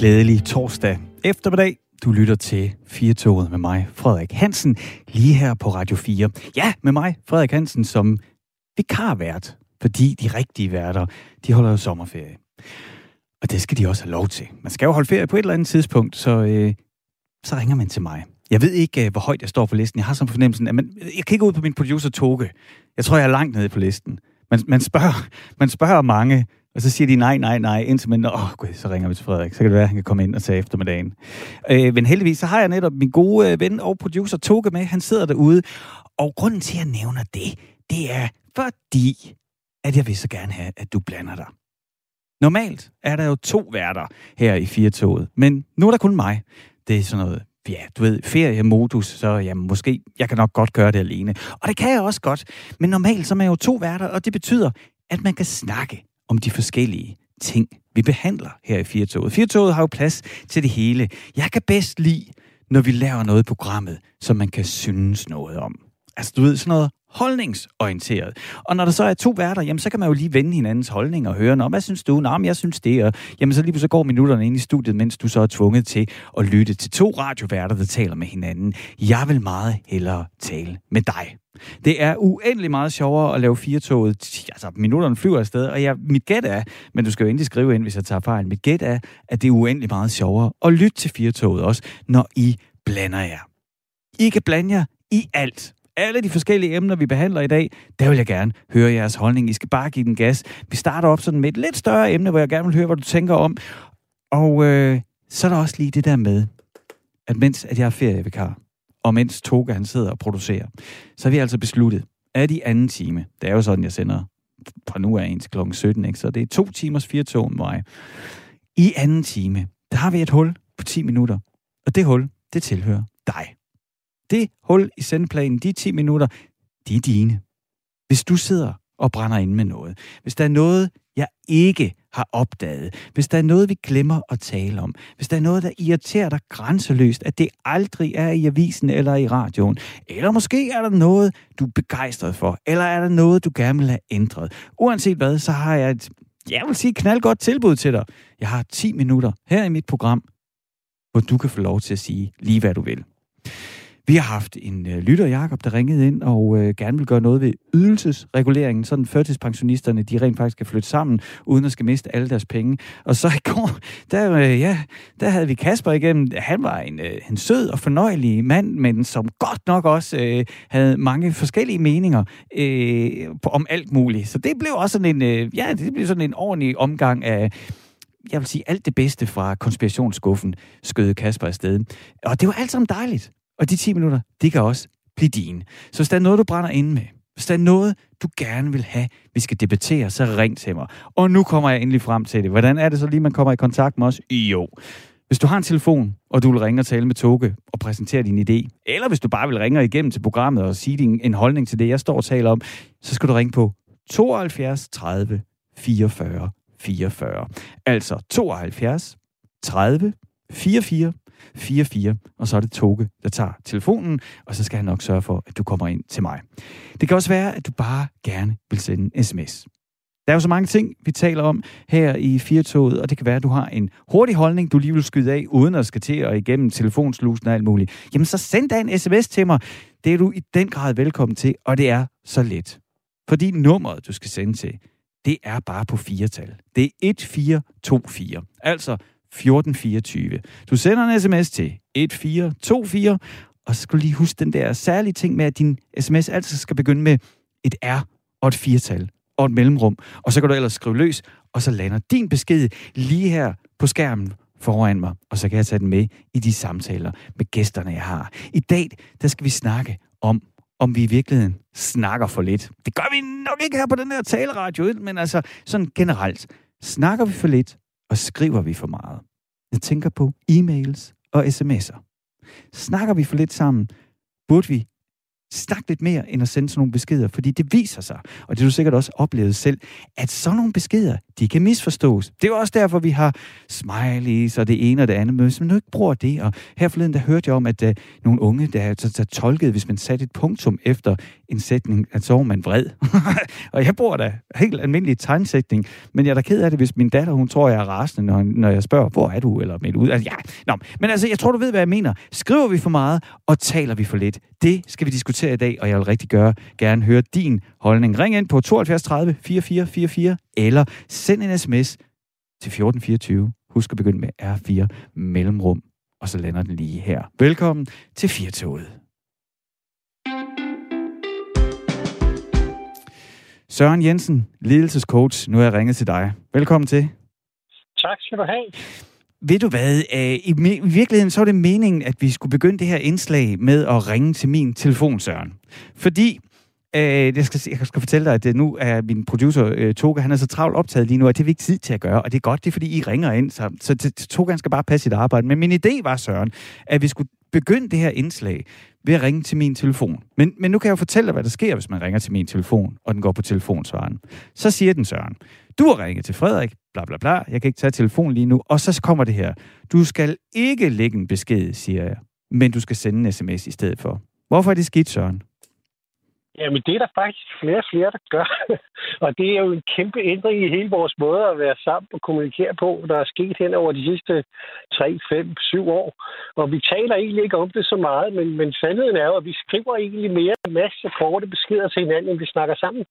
Glædelig torsdag eftermiddag. Du lytter til Firtoget med mig, Frederik Hansen, lige her på Radio 4. Ja, med mig, Frederik Hansen, som vikarvært, fordi de rigtige værter, de holder jo sommerferie. Og det skal de også have lov til. Man skal jo holde ferie på et eller andet tidspunkt, så, øh, så ringer man til mig. Jeg ved ikke, øh, hvor højt jeg står på listen. Jeg har sådan fornemmelsen, at man, jeg kigger ud på min producer Toge. Jeg tror, jeg er langt nede på listen. Man, man, spørger, man spørger mange, og så siger de nej, nej, nej, indtil man, åh oh, gud, så ringer vi til Frederik. Så kan det være, at han kan komme ind og tage eftermiddagen. Øh, men heldigvis, så har jeg netop min gode øh, ven og producer Toge med. Han sidder derude. Og grunden til, at jeg nævner det, det er fordi, at jeg vil så gerne have, at du blander dig. Normalt er der jo to værter her i Firtoget, men nu er der kun mig. Det er sådan noget, ja, du ved, feriemodus, så ja, måske, jeg kan nok godt gøre det alene. Og det kan jeg også godt, men normalt så er man jo to værter, og det betyder, at man kan snakke om de forskellige ting, vi behandler her i Firtoget. Firtoget har jo plads til det hele. Jeg kan bedst lide, når vi laver noget i programmet, som man kan synes noget om. Altså, du ved, sådan noget holdningsorienteret. Og når der så er to værter, jamen, så kan man jo lige vende hinandens holdning og høre, Nå, hvad synes du? Nå, men jeg synes det. Og, jamen, så lige så går minutterne ind i studiet, mens du så er tvunget til at lytte til to radioværter, der taler med hinanden. Jeg vil meget hellere tale med dig. Det er uendelig meget sjovere at lave firetoget. Altså, minutterne flyver afsted, og jeg, mit gæt er, men du skal jo endelig skrive ind, hvis jeg tager fejl, mit gæt er, at det er uendelig meget sjovere at lytte til firetoget også, når I blander jer. I kan blande jer i alt alle de forskellige emner, vi behandler i dag, der vil jeg gerne høre jeres holdning. I skal bare give den gas. Vi starter op sådan med et lidt større emne, hvor jeg gerne vil høre, hvad du tænker om. Og øh, så er der også lige det der med, at mens at jeg er ferievikar, og mens Toga han sidder og producerer, så har vi altså besluttet, at i anden time, det er jo sådan, jeg sender fra nu af ens kl. 17, ikke? så det er to timers fire tog mig. I anden time, der har vi et hul på 10 minutter, og det hul, det tilhører dig. Det hul i sendplanen, de 10 minutter, de er dine. Hvis du sidder og brænder ind med noget, hvis der er noget, jeg ikke har opdaget, hvis der er noget, vi glemmer at tale om, hvis der er noget, der irriterer dig grænseløst, at det aldrig er i avisen eller i radioen, eller måske er der noget, du er begejstret for, eller er der noget, du gerne vil have ændret. Uanset hvad, så har jeg et, jeg vil sige, knaldgodt tilbud til dig. Jeg har 10 minutter her i mit program, hvor du kan få lov til at sige lige, hvad du vil. Vi har haft en øh, lytter, Jakob, der ringede ind og øh, gerne vil gøre noget ved ydelsesreguleringen, sådan førtidspensionisterne, de rent faktisk kan flytte sammen, uden at skal miste alle deres penge. Og så i går, der, øh, ja, der havde vi Kasper igennem. Han var en, øh, en sød og fornøjelig mand, men som godt nok også øh, havde mange forskellige meninger øh, om alt muligt. Så det blev også sådan en, øh, ja, det blev sådan en ordentlig omgang af jeg vil sige, alt det bedste fra konspirationsskuffen skød Kasper afsted. Og det var alt sammen dejligt. Og de 10 minutter, det kan også blive dine. Så hvis der er noget, du brænder ind med, hvis der er noget, du gerne vil have, vi skal debattere, så ring til mig. Og nu kommer jeg endelig frem til det. Hvordan er det så lige, man kommer i kontakt med os? Jo. Hvis du har en telefon, og du vil ringe og tale med Toge og præsentere din idé, eller hvis du bare vil ringe igennem til programmet og sige din, en holdning til det, jeg står og taler om, så skal du ringe på 72 30 44 44. Altså 72 30 44 44, og så er det Toge, der tager telefonen, og så skal han nok sørge for, at du kommer ind til mig. Det kan også være, at du bare gerne vil sende en sms. Der er jo så mange ting, vi taler om her i Firtoget, og det kan være, at du har en hurtig holdning, du lige vil skyde af, uden at skal til og igennem telefonslusen og alt muligt. Jamen så send da en sms til mig. Det er du i den grad velkommen til, og det er så let. Fordi nummeret, du skal sende til, det er bare på firetal. Det er 1424. Altså 1424. Du sender en sms til 1424, og så skal du lige huske den der særlige ting med, at din sms altid skal begynde med et R og et firtal og et mellemrum, og så kan du ellers skrive løs, og så lander din besked lige her på skærmen foran mig, og så kan jeg tage den med i de samtaler med gæsterne, jeg har. I dag, der skal vi snakke om, om vi i virkeligheden snakker for lidt. Det gør vi nok ikke her på den her taleradio, men altså sådan generelt. Snakker vi for lidt, og skriver vi for meget? Jeg tænker på e-mails og sms'er. Snakker vi for lidt sammen, burde vi snakke lidt mere, end at sende sådan nogle beskeder, fordi det viser sig, og det har du sikkert også oplevet selv, at sådan nogle beskeder, de kan misforstås. Det er også derfor, vi har smileys og det ene og det andet. Men hvis man nu ikke bruger det, og her forleden, der hørte jeg om, at uh, nogle unge, der er så, tolket, hvis man satte et punktum efter en sætning, at så var man vred. og jeg bruger da helt almindelig tegnsætning, men jeg er da ked af det, hvis min datter, hun tror, jeg er rasende, når, når jeg spørger, hvor er du, eller med ud. Altså, ja. Nå, men altså, jeg tror, du ved, hvad jeg mener. Skriver vi for meget, og taler vi for lidt? Det skal vi diskutere i dag, og jeg vil rigtig gøre, gerne høre din holdning. Ring ind på 72 30 4444, eller send en sms til 1424. Husk at begynde med R4 mellemrum, og så lander den lige her. Velkommen til Firtoget. Søren Jensen, ledelsescoach. Nu er jeg ringet til dig. Velkommen til. Tak skal du have. Ved du hvad, i virkeligheden så var det meningen, at vi skulle begynde det her indslag med at ringe til min telefon, Søren. Fordi Øh, jeg, skal, jeg skal fortælle dig, at øh, nu er min producer, øh, Toga, han er så travlt optaget lige nu, at det er vi ikke tid til at gøre. Og det er godt, det er fordi, I ringer ind, så, så Toga skal bare passe sit arbejde. Men min idé var, Søren, at vi skulle begynde det her indslag ved at ringe til min telefon. Men, men nu kan jeg jo fortælle dig, hvad der sker, hvis man ringer til min telefon, og den går på telefonsvaren. Så siger den, Søren, du har ringet til Frederik, bla bla bla, jeg kan ikke tage telefonen lige nu, og så kommer det her. Du skal ikke lægge en besked, siger jeg, men du skal sende en sms i stedet for. Hvorfor er det skidt, Søren? Jamen, det er der faktisk flere og flere, der gør. og det er jo en kæmpe ændring i hele vores måde at være sammen og kommunikere på, der er sket hen over de sidste 3, 5, 7 år. Og vi taler egentlig ikke om det så meget, men, men sandheden er jo, at vi skriver egentlig mere en masse korte beskeder til hinanden, end vi snakker sammen.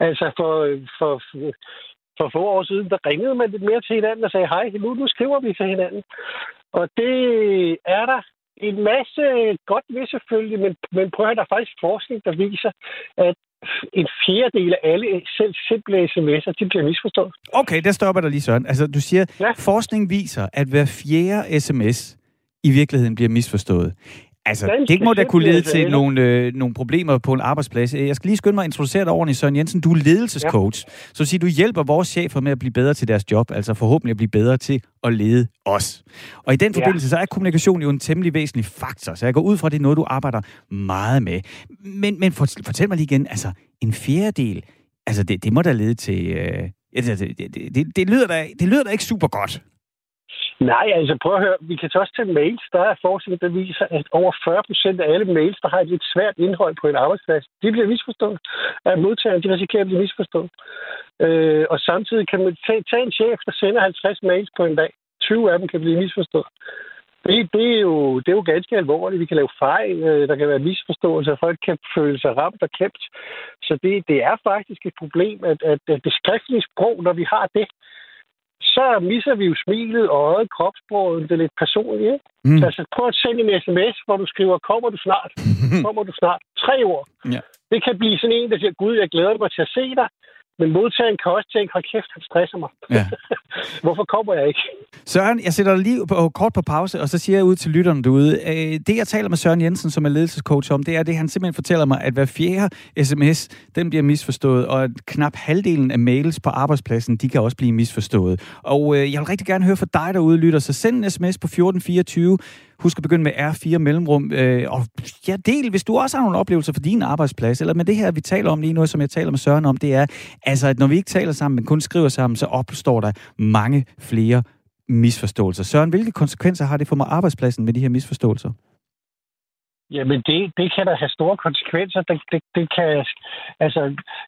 Altså for, for, for få år siden, der ringede man lidt mere til hinanden og sagde, hej, nu, nu skriver vi til hinanden. Og det er der en masse godt ved selvfølgelig, men, men prøv at der er faktisk forskning, der viser, at en fjerdedel af alle selv simple sms'er, de bliver misforstået. Okay, der stopper der lige sådan. Altså, du siger, ja. forskning viser, at hver fjerde sms i virkeligheden bliver misforstået. Altså, Ganske det må da kunne lede til nogle, øh, nogle problemer på en arbejdsplads. Jeg skal lige skynde mig at introducere dig ordentligt, Søren Jensen. Du er ledelsescoach. Ja. Så siger du hjælper vores chefer med at blive bedre til deres job, altså forhåbentlig at blive bedre til at lede os. Og i den forbindelse, ja. så er kommunikation jo en temmelig væsentlig faktor, så jeg går ud fra, at det er noget, du arbejder meget med. Men, men fortæl mig lige igen, altså en fjerdedel, altså det, det må da lede til... Øh, det, det, det, det, lyder da, det lyder da ikke super godt. Nej, altså prøv at høre. Vi kan også til mails. Der er forskning, der viser, at over 40 procent af alle mails, der har et lidt svært indhold på en arbejdsplads, de bliver misforstået. af modtageren. de risikerer at blive misforstået. Øh, og samtidig kan man tage, tage en chef, der sender 50 mails på en dag. 20 af dem kan blive misforstået. Det, det, er jo, det er jo ganske alvorligt. Vi kan lave fejl, øh, der kan være misforståelser, folk kan føle sig ramt og klemt. Så det, det er faktisk et problem, at, at det skriftlige sprog, når vi har det, så misser vi jo smilet, øjet, kropsproget, det er lidt personligt. Ikke? Mm. Altså prøv at sende en sms, hvor du skriver, kommer du snart? kommer du snart? Tre ord. Ja. Det kan blive sådan en, der siger, gud, jeg glæder mig til at se dig. Men modtageren kan også tænke, hold kæft, han stresser mig. Ja. Hvorfor kommer jeg ikke? Søren, jeg sætter dig lige på, kort på pause, og så siger jeg ud til lytterne derude. Øh, det, jeg taler med Søren Jensen, som er ledelsescoach om, det er det, han simpelthen fortæller mig, at hver fjerde sms, den bliver misforstået, og at knap halvdelen af mails på arbejdspladsen, de kan også blive misforstået. Og øh, jeg vil rigtig gerne høre fra dig derude, lytter, så send en sms på 1424 Husk at begynde med R4 mellemrum. Øh, og ja, del, hvis du også har nogle oplevelser for din arbejdsplads, eller med det her, vi taler om lige nu, som jeg taler med Søren om, det er, altså, at når vi ikke taler sammen, men kun skriver sammen, så opstår der mange flere misforståelser. Søren, hvilke konsekvenser har det for mig arbejdspladsen med de her misforståelser? Jamen, det, det kan da have store konsekvenser. Det, det, det kan, altså,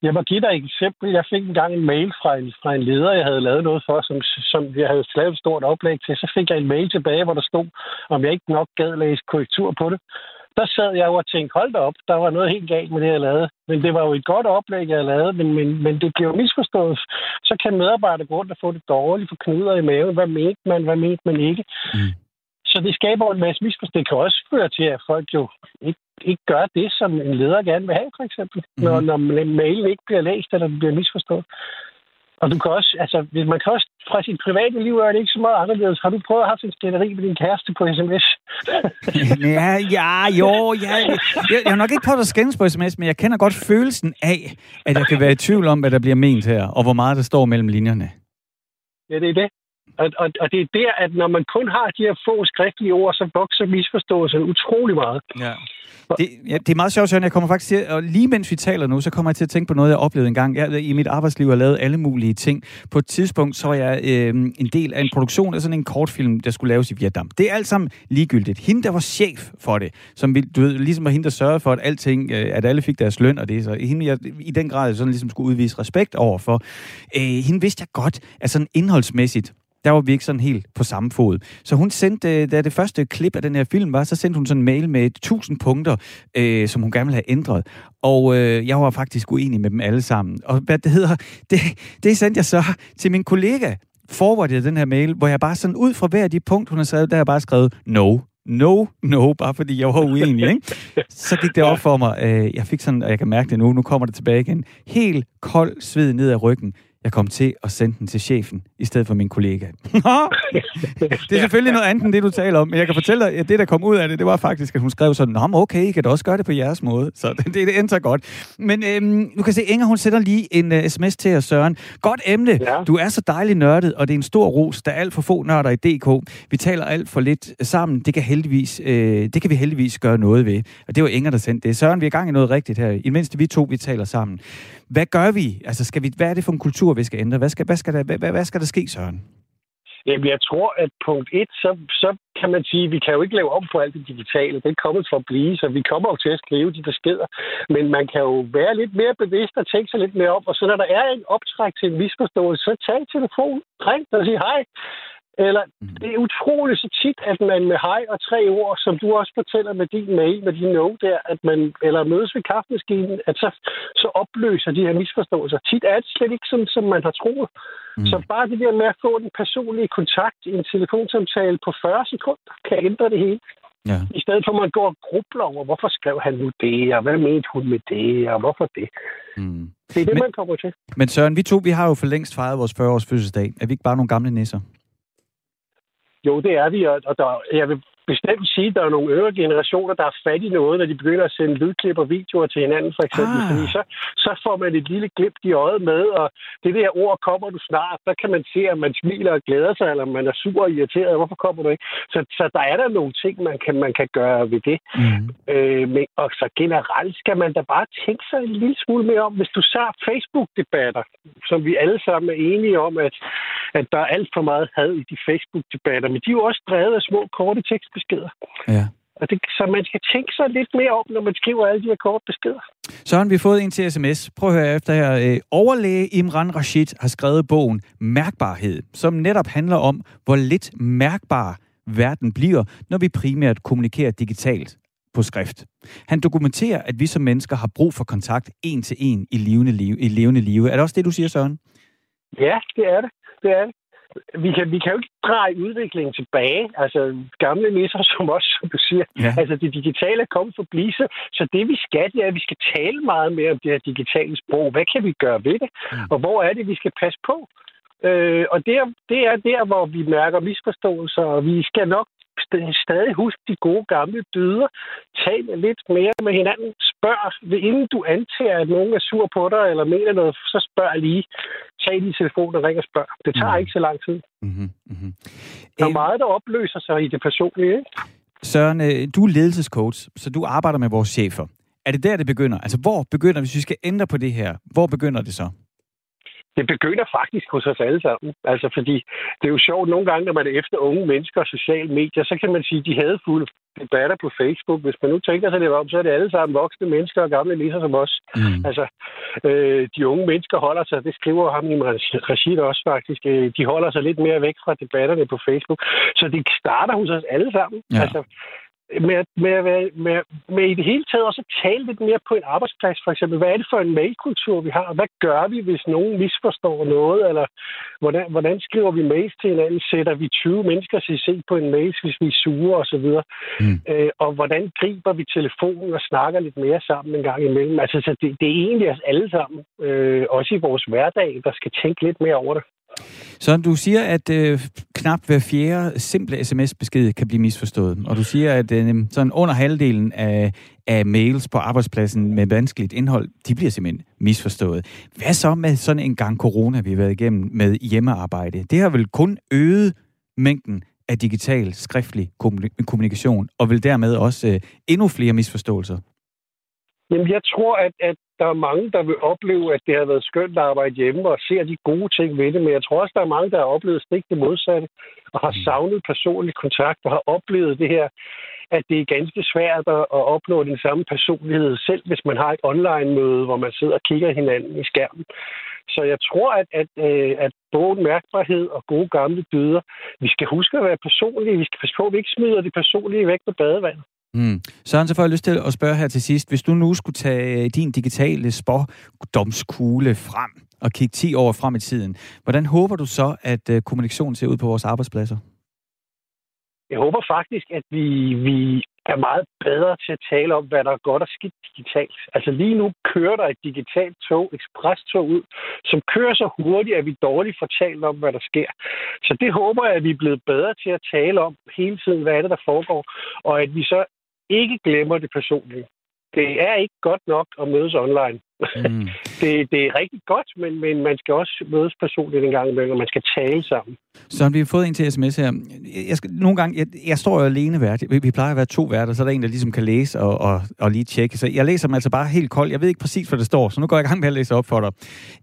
jeg må give dig et eksempel. Jeg fik engang en mail fra en, fra en leder, jeg havde lavet noget for, som, som jeg havde lavet et stort oplæg til. Så fik jeg en mail tilbage, hvor der stod, om jeg ikke nok gad læse korrektur på det. Der sad jeg og tænkte, hold da op, der var noget helt galt med det, jeg lavede. Men det var jo et godt oplæg, jeg lavede, men, men, men det blev misforstået. Så kan medarbejdere gå rundt og få det dårligt, for knuder i maven. Hvad mente man, hvad mente man ikke? Mm. Så det skaber en masse misforståelse. Det kan også føre til, at folk jo ikke, ikke gør det, som en leder gerne vil have, for eksempel. Når, når mailen ikke bliver læst, eller den bliver misforstået. Og du kan også, altså, man kan også fra sit private liv er det ikke så meget anderledes. Har du prøvet at have en skænderi med din kæreste på sms? ja, ja, jo, ja. Jeg, jeg har nok ikke prøvet at skændes på sms, men jeg kender godt følelsen af, at jeg kan være i tvivl om, hvad der bliver ment her, og hvor meget der står mellem linjerne. Ja, det er det. Og, og, og det er der, at når man kun har de her få skriftlige ord, så vokser misforståelsen utrolig meget. Ja. Det, ja, det er meget sjovt, Søren. Jeg kommer faktisk til, og lige mens vi taler nu, så kommer jeg til at tænke på noget, jeg oplevede engang. Jeg i mit arbejdsliv har lavet alle mulige ting. På et tidspunkt, så var jeg øh, en del af en produktion af sådan en kortfilm, der skulle laves i Vietnam. Det er alt sammen ligegyldigt. Hende, der var chef for det, som du ved, ligesom var hende, der sørgede for, at, alting, øh, at alle fik deres løn og det. Så hende, jeg i den grad sådan ligesom skulle udvise respekt over for. Øh, hende vidste jeg godt, at sådan indholdsmæssigt, der var vi ikke sådan helt på samme fod. Så hun sendte, da det første klip af den her film var, så sendte hun sådan en mail med 1000 punkter, øh, som hun gerne ville have ændret. Og øh, jeg var faktisk uenig med dem alle sammen. Og hvad det hedder, det, det sendte jeg så til min kollega, forwardede den her mail, hvor jeg bare sådan ud fra hver af de punkt, hun har skrevet, der har jeg bare skrevet no, no, no, bare fordi jeg var uenig, ikke? Så gik det op for mig, øh, jeg fik sådan, og jeg kan mærke det nu, nu kommer det tilbage igen, helt kold sved ned ad ryggen jeg kom til at sende den til chefen, i stedet for min kollega. det er selvfølgelig noget andet end det, du taler om, men jeg kan fortælle dig, at det, der kom ud af det, det var faktisk, at hun skrev sådan, Nå, okay, I kan da også gøre det på jeres måde. Så det, det, endte så godt. Men øhm, du kan se, Inger, hun sætter lige en uh, øh, sms til os, Søren. Godt emne. Ja. Du er så dejlig nørdet, og det er en stor ros. Der er alt for få nørder i DK. Vi taler alt for lidt sammen. Det kan, heldigvis, øh, det kan vi heldigvis gøre noget ved. Og det var Inger, der sendte det. Søren, vi er i gang i noget rigtigt her. I mindst vi to, vi taler sammen. Hvad gør vi? Altså, skal vi, hvad er det for en kultur, vi skal ændre? Hvad skal, hvad skal, der, hvad, hvad skal der ske, Søren? Jamen, jeg tror, at punkt et, så, så kan man sige, at vi kan jo ikke lave om på alt det digitale. Det er kommet for at blive, så vi kommer jo til at skrive de beskeder. Men man kan jo være lidt mere bevidst og tænke sig lidt mere op. Og så når der er en optræk til en misforståelse, så tag telefon, ring og sig hej. Eller mm. det er utroligt så tit, at man med hej og tre ord, som du også fortæller med din mail, med din note der, at man, eller mødes ved kaffemaskinen, at så, så opløser de her misforståelser. Tit er det slet ikke sådan, som man har troet. Mm. Så bare det der med at få den personlige kontakt i en telefonsamtale på 40 sekunder, kan ændre det hele. Ja. I stedet for, at man går og grubler over, hvorfor skrev han nu det, og hvad mente hun med det, og hvorfor det. Mm. Det er det, men, man kommer til. Men Søren, vi to vi har jo for længst fejret vores 40-års fødselsdag. Er vi ikke bare nogle gamle nisser? Jo, det er vi, og der, jeg vil bestemt sige, at der er nogle øvrige generationer, der er fat i noget, når de begynder at sende lydklip og videoer til hinanden, for eksempel. Ah. Fordi så, så får man et lille glimt i øjet med, og det der ord, kommer du snart, der kan man se, at man smiler og glæder sig, eller man er super irriteret. Hvorfor kommer du ikke? Så, så der er der nogle ting, man kan, man kan gøre ved det. Mm. Øh, men, og så generelt skal man da bare tænke sig en lille smule mere om, hvis du ser Facebook-debatter, som vi alle sammen er enige om, at, at der er alt for meget had i de Facebook-debatter, men de er jo også drevet af små, korte tekst beskeder. Ja. Og det, så man skal tænke sig lidt mere om, når man skriver alle de her korte beskeder. Søren, vi har fået en til sms. Prøv at høre efter her. Øh, overlæge Imran Rashid har skrevet bogen Mærkbarhed, som netop handler om, hvor lidt mærkbar verden bliver, når vi primært kommunikerer digitalt på skrift. Han dokumenterer, at vi som mennesker har brug for kontakt en til en i levende liv. I levende liv. Er det også det, du siger, Søren? Ja, det er det. Det er det vi kan, vi kan jo ikke dreje udviklingen tilbage. Altså gamle nisser som os, som du siger. Ja. Altså det digitale er kommet for at blive så. Så det vi skal, det er, at vi skal tale meget mere om det her digitale sprog. Hvad kan vi gøre ved det? Mm. Og hvor er det, vi skal passe på? Øh, og det er, det er der, hvor vi mærker misforståelser, og vi skal nok stadig huske de gode gamle dyder. Tal lidt mere med hinanden. Spørg, inden du antager, at nogen er sur på dig eller mener noget, så spørg lige. Tag din telefon og ring og spørg. Det tager mm. ikke så lang tid. Mm-hmm. Mm-hmm. Der er meget, der opløser sig i det personlige. Ikke? Søren, øh, du er ledelsescoach, så du arbejder med vores chefer. Er det der, det begynder? Altså, hvor begynder, hvis vi skal ændre på det her, hvor begynder det så? Det begynder faktisk hos os alle sammen. Altså, fordi det er jo sjovt nogle gange, når man er efter unge mennesker og sociale medier, så kan man sige, at de havde fulde debatter på Facebook. Hvis man nu tænker sig det om, så er det alle sammen voksne mennesker og gamle læser som os. Mm. Altså, øh, de unge mennesker holder sig, det skriver ham i Rashid også faktisk, øh, de holder sig lidt mere væk fra debatterne på Facebook. Så det starter hos os alle sammen. Ja. Altså, med, med, med, med, med i det hele taget også at tale lidt mere på en arbejdsplads, for eksempel. Hvad er det for en mailkultur, vi har? Hvad gør vi, hvis nogen misforstår noget? Eller hvordan, hvordan skriver vi mails til hinanden? Sætter vi 20 mennesker til se på en mail, hvis vi er sure osv.? Mm. Øh, og hvordan griber vi telefonen og snakker lidt mere sammen en gang imellem? Altså, så det, det er egentlig os alle sammen, øh, også i vores hverdag, der skal tænke lidt mere over det. Så du siger, at øh, knap hver fjerde simple sms-besked kan blive misforstået. Og du siger, at øh, sådan under halvdelen af, af mails på arbejdspladsen med vanskeligt indhold, de bliver simpelthen misforstået. Hvad så med sådan en gang corona, vi har været igennem med hjemmearbejde? Det har vel kun øget mængden af digital skriftlig kommunikation, og vil dermed også øh, endnu flere misforståelser? Jamen, jeg tror, at, at der er mange, der vil opleve, at det har været skønt at arbejde hjemme og ser de gode ting ved det. Men jeg tror også, der er mange, der har oplevet stik det modsatte og har mm. savnet personlig kontakt og har oplevet det her, at det er ganske svært at opnå den samme personlighed, selv hvis man har et online-møde, hvor man sidder og kigger hinanden i skærmen. Så jeg tror, at, at, øh, at både mærkbarhed og gode gamle dyder, vi skal huske at være personlige. Vi skal passe på, at vi ikke smider det personlige væk på badevandet. Mm. Søren, så får jeg lyst til at spørge her til sidst. Hvis du nu skulle tage øh, din digitale spådomskugle frem og kigge 10 år frem i tiden, hvordan håber du så, at øh, kommunikationen ser ud på vores arbejdspladser? Jeg håber faktisk, at vi, vi er meget bedre til at tale om, hvad der er godt og skidt digitalt. Altså lige nu kører der et digitalt tog, ekspresstog ud, som kører så hurtigt, at vi dårligt får talt om, hvad der sker. Så det håber jeg, at vi er blevet bedre til at tale om hele tiden, hvad er det, der foregår, og at vi så ikke glemmer det personlige. Det er ikke godt nok at mødes online. Mm. det, det er rigtig godt, men, men man skal også mødes personligt en gang imellem, og man skal tale sammen. Så vi har fået en til sms her. Jeg skal, nogle gange, jeg, jeg står jo alene vært. Vi, vi plejer at være to værter, så er der en, der ligesom kan læse og, og, og lige tjekke. Så jeg læser dem altså bare helt koldt. Jeg ved ikke præcis, hvad der står, så nu går jeg i gang med at læse op for dig.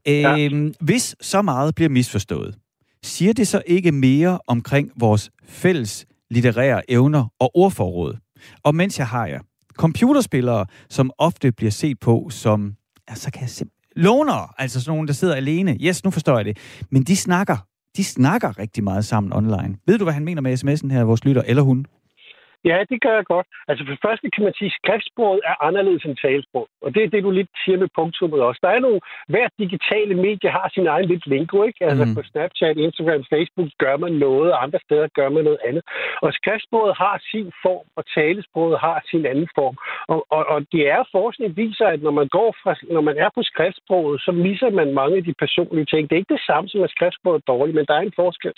Ja. Øhm, hvis så meget bliver misforstået, siger det så ikke mere omkring vores fælles litterære evner og ordforråd? Og mens jeg har jer, computerspillere, som ofte bliver set på som, altså kan jeg se, loner, altså sådan nogen, der sidder alene. Yes, nu forstår jeg det. Men de snakker, de snakker rigtig meget sammen online. Ved du, hvad han mener med sms'en her, vores lytter, eller hun? Ja, det gør jeg godt. Altså for det første kan man sige, at skriftsproget er anderledes end talsprog. Og det er det, du lidt siger med punktummet også. Der er nogle, hver digitale medie har sin egen lidt lingo, ikke? Altså mm. på Snapchat, Instagram, Facebook gør man noget, og andre steder gør man noget andet. Og skriftsproget har sin form, og talesproget har sin anden form. Og, og, og det er forskning viser, at når man går fra, når man er på skriftsproget, så misser man mange af de personlige ting. Det er ikke det samme som, at skriftsproget er dårligt, men der er en forskel.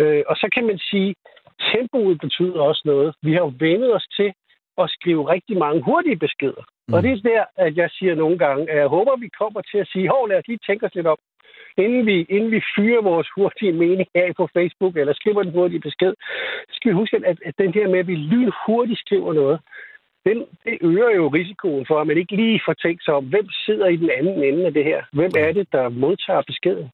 Øh, og så kan man sige, tempoet betyder også noget. Vi har jo vendet os til at skrive rigtig mange hurtige beskeder. Mm. Og det er der, at jeg siger nogle gange, at jeg håber, at vi kommer til at sige, hov, lad os lige tænke os lidt om, inden vi, inden vi fyrer vores hurtige mening af på Facebook, eller skriver den hurtige besked, så skal vi huske, at, at den her med, at vi lynhurtigt skriver noget, den, det øger jo risikoen for, at man ikke lige får tænkt sig om, hvem sidder i den anden ende af det her? Hvem er det, der modtager beskeden?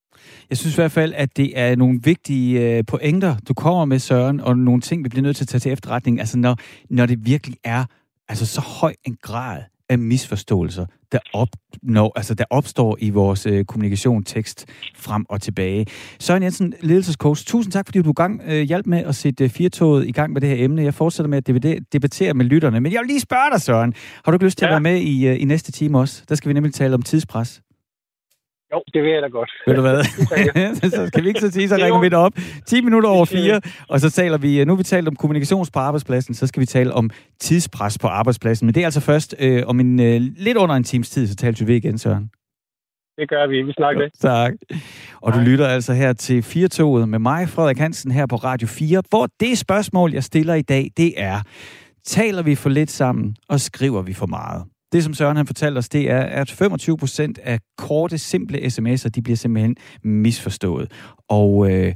Jeg synes i hvert fald, at det er nogle vigtige øh, pointer, du kommer med, Søren, og nogle ting, vi bliver nødt til at tage til efterretning. Altså, når, når det virkelig er altså, så høj en grad af misforståelser, der, opnår, altså, der opstår i vores øh, kommunikation, tekst frem og tilbage. Søren Jensen, ledelsescoach, tusind tak, fordi du gang øh, hjalp med at sætte øh, firtoget i gang med det her emne. Jeg fortsætter med at debattere med lytterne, men jeg vil lige spørge dig, Søren. Har du ikke lyst til ja. at være med i, øh, i næste time også? Der skal vi nemlig tale om tidspres. Jo, det vil jeg da godt. Ved du hvad? så skal vi ikke så sige, så ringer vi det op. 10 minutter over 4, og så taler vi, nu har vi talt om kommunikations på arbejdspladsen, så skal vi tale om tidspres på arbejdspladsen. Men det er altså først øh, om en øh, lidt under en times tid, så taler vi igen, Søren. Det gør vi. Vi snakker det. Tak. Og du lytter altså her til Firtoget med mig, Frederik Hansen, her på Radio 4, hvor det spørgsmål, jeg stiller i dag, det er, taler vi for lidt sammen, og skriver vi for meget? Det, som Søren han fortalte os, det er, at 25 procent af korte, simple sms'er, de bliver simpelthen misforstået. Og øh,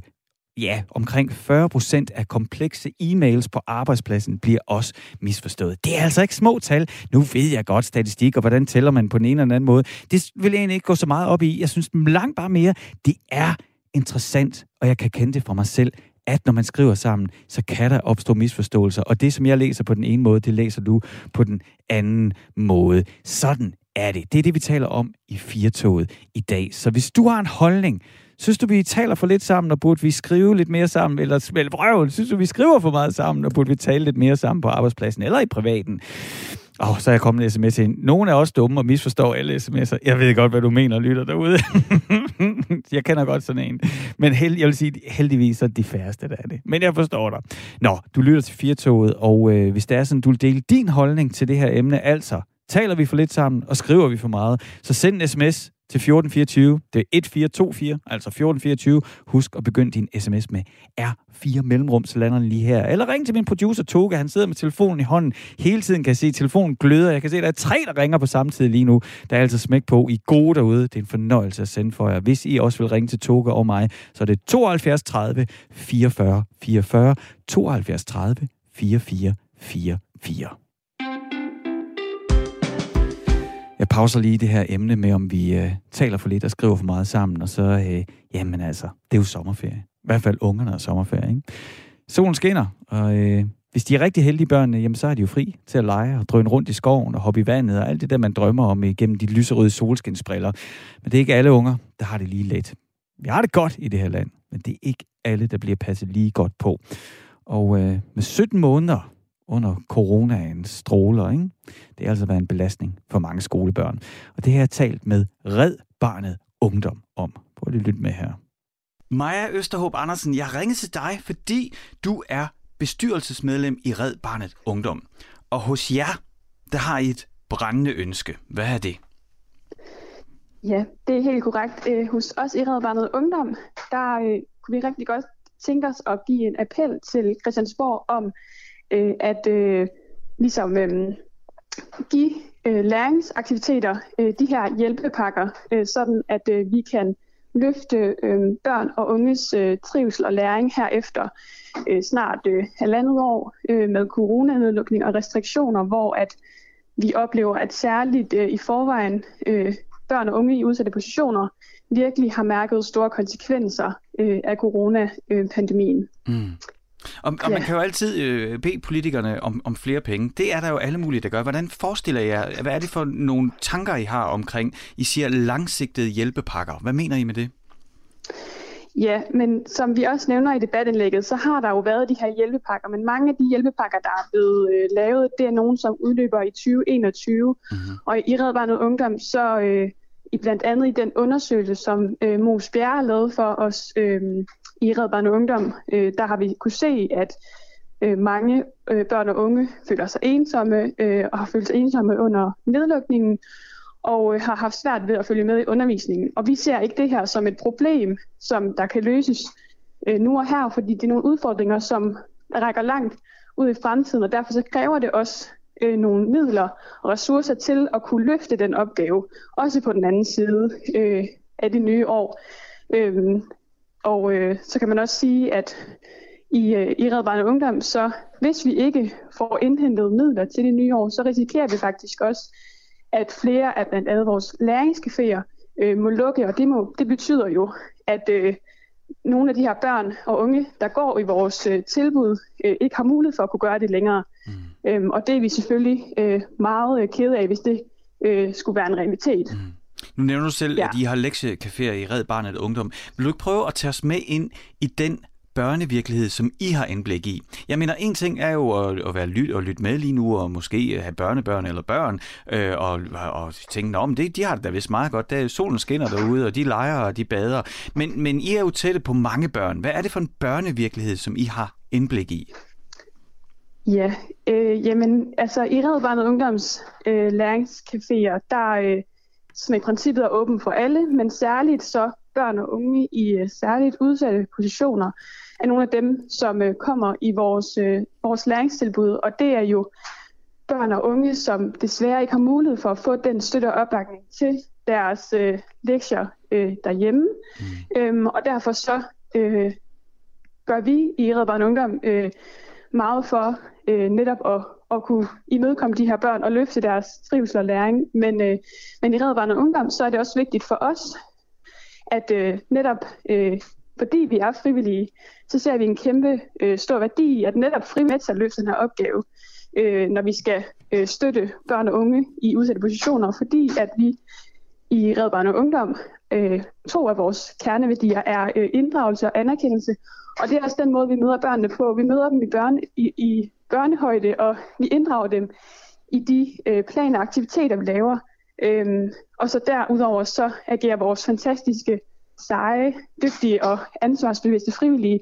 ja, omkring 40 procent af komplekse e-mails på arbejdspladsen bliver også misforstået. Det er altså ikke små tal. Nu ved jeg godt statistik, og hvordan tæller man på den ene eller anden måde. Det vil jeg egentlig ikke gå så meget op i. Jeg synes langt bare mere, det er interessant, og jeg kan kende det fra mig selv at når man skriver sammen, så kan der opstå misforståelser. Og det, som jeg læser på den ene måde, det læser du på den anden måde. Sådan er det. Det er det, vi taler om i Firtoget i dag. Så hvis du har en holdning, synes du, vi taler for lidt sammen, og burde vi skrive lidt mere sammen, eller smælde brøven, synes du, vi skriver for meget sammen, og burde vi tale lidt mere sammen på arbejdspladsen eller i privaten? Åh, oh, så er jeg kommet en sms ind. Nogle er også dumme og misforstår alle sms'er. Jeg ved godt, hvad du mener, lytter derude. jeg kender godt sådan en. Men held, jeg vil sige, heldigvis er de færreste, der er det. Men jeg forstår dig. Nå, du lytter til Firtoget, og øh, hvis det er sådan, du vil dele din holdning til det her emne, altså, taler vi for lidt sammen, og skriver vi for meget, så send en sms til 1424. Det er 1424, altså 1424. Husk at begynde din sms med R4 mellemrum, så lander den lige her. Eller ring til min producer Toga, han sidder med telefonen i hånden. Hele tiden kan jeg se, at telefonen gløder. Jeg kan se, at der er tre, der ringer på samme tid lige nu. Der er altså smæk på. I gode derude. Det er en fornøjelse at sende for jer. Hvis I også vil ringe til Toga og mig, så er det 72 30 44 44. 72 30 44 44. Jeg pauser lige det her emne med, om vi øh, taler for lidt og skriver for meget sammen, og så, øh, jamen altså, det er jo sommerferie. I hvert fald ungerne er sommerferie, ikke? Solen skinner, og øh, hvis de er rigtig heldige børnene, jamen så er de jo fri til at lege og drøne rundt i skoven og hoppe i vandet og alt det der, man drømmer om igennem de lyserøde solskinsbriller. Men det er ikke alle unger, der har det lige let. Vi har det godt i det her land, men det er ikke alle, der bliver passet lige godt på. Og øh, med 17 måneder under coronaens stråler. Ikke? Det har altså været en belastning for mange skolebørn. Og det har jeg talt med Red Barnet Ungdom om. Prøv lige at lytte med her. Maja Østerhåb Andersen, jeg ringer til dig, fordi du er bestyrelsesmedlem i Red Barnet Ungdom. Og hos jer, der har I et brændende ønske. Hvad er det? Ja, det er helt korrekt. Øh, hos os i Red Barnet Ungdom, der øh, kunne vi rigtig godt tænke os at give en appel til Christiansborg om, øh, at øh, ligesom øh, give øh, læringsaktiviteter, øh, de her hjælpepakker, øh, sådan at øh, vi kan løfte øh, børn og unges øh, trivsel og læring herefter øh, snart øh, halvandet år øh, med coronanedlukning og restriktioner, hvor at vi oplever, at særligt øh, i forvejen øh, børn og unge i udsatte positioner virkelig har mærket store konsekvenser øh, af coronapandemien. Mm. Og, og ja. man kan jo altid øh, bede politikerne om, om flere penge. Det er der jo alle mulige, der gør. Hvordan forestiller jeg, hvad er det for nogle tanker, I har omkring, I siger langsigtede hjælpepakker? Hvad mener I med det? Ja, men som vi også nævner i debatindlægget, så har der jo været de her hjælpepakker, men mange af de hjælpepakker, der er blevet øh, lavet, det er nogen, som udløber i 2021. Mm-hmm. Og i Red Barnet Ungdom, så øh, i blandt andet i den undersøgelse, som øh, Mos Bjerre har lavet for os øh, i Red Barn og Ungdom, øh, der har vi kunne se, at øh, mange øh, børn og unge føler sig ensomme øh, og har følt sig ensomme under nedlukningen og øh, har haft svært ved at følge med i undervisningen. Og vi ser ikke det her som et problem, som der kan løses øh, nu og her, fordi det er nogle udfordringer, som rækker langt ud i fremtiden, og derfor så kræver det også øh, nogle midler og ressourcer til at kunne løfte den opgave, også på den anden side øh, af det nye år. Øhm, og øh, så kan man også sige, at i, øh, i Red Barne Ungdom, så hvis vi ikke får indhentet midler til det nye år, så risikerer vi faktisk også, at flere af blandt andet vores læringscaféer øh, må lukke, og det, må, det betyder jo, at øh, nogle af de her børn og unge, der går i vores øh, tilbud, øh, ikke har mulighed for at kunne gøre det længere. Mm. Øhm, og det er vi selvfølgelig øh, meget øh, kede af, hvis det øh, skulle være en realitet. Mm. Nu nævner du selv, ja. at I har lektiecaféer i Red Barnet Ungdom. Vil du ikke prøve at tage os med ind i den børnevirkelighed, som I har indblik i. Jeg mener, en ting er jo at, at være lyt og lytte med lige nu, og måske have børnebørn eller børn, øh, og, og tænke, om det, de har det da vist meget godt. Der, solen skinner derude, og de leger og de bader. Men, men I er jo tætte på mange børn. Hvad er det for en børnevirkelighed, som I har indblik i? Ja, øh, jamen, altså i Red Barnet Ungdoms øh, læringscaféer, der øh, som i princippet er åben for alle, men særligt så børn og unge i øh, særligt udsatte positioner er nogle af dem, som øh, kommer i vores, øh, vores læringstilbud, og det er jo børn og unge, som desværre ikke har mulighed for at få den støtte og opbakning til deres øh, lektier øh, derhjemme. Mm. Øhm, og derfor så øh, gør vi i Red Barn Ungdom øh, meget for øh, netop at, at kunne imødekomme de her børn og løfte deres trivsel og læring. Men, øh, men i Red Barn og Ungdom, så er det også vigtigt for os, at øh, netop øh, fordi vi er frivillige, så ser vi en kæmpe øh, stor værdi i, at netop frivillige til den her opgave, øh, når vi skal øh, støtte børn og unge i udsatte positioner, fordi at vi i Red Barn og Ungdom, øh, to af vores kerneværdier er øh, inddragelse og anerkendelse, og det er også den måde, vi møder børnene på. Vi møder dem i, børne, i, i børnehøjde, og vi inddrager dem i de øh, planer og aktiviteter, vi laver. Øhm, og så derudover så agerer vores fantastiske, seje, dygtige og ansvarsbevidste frivillige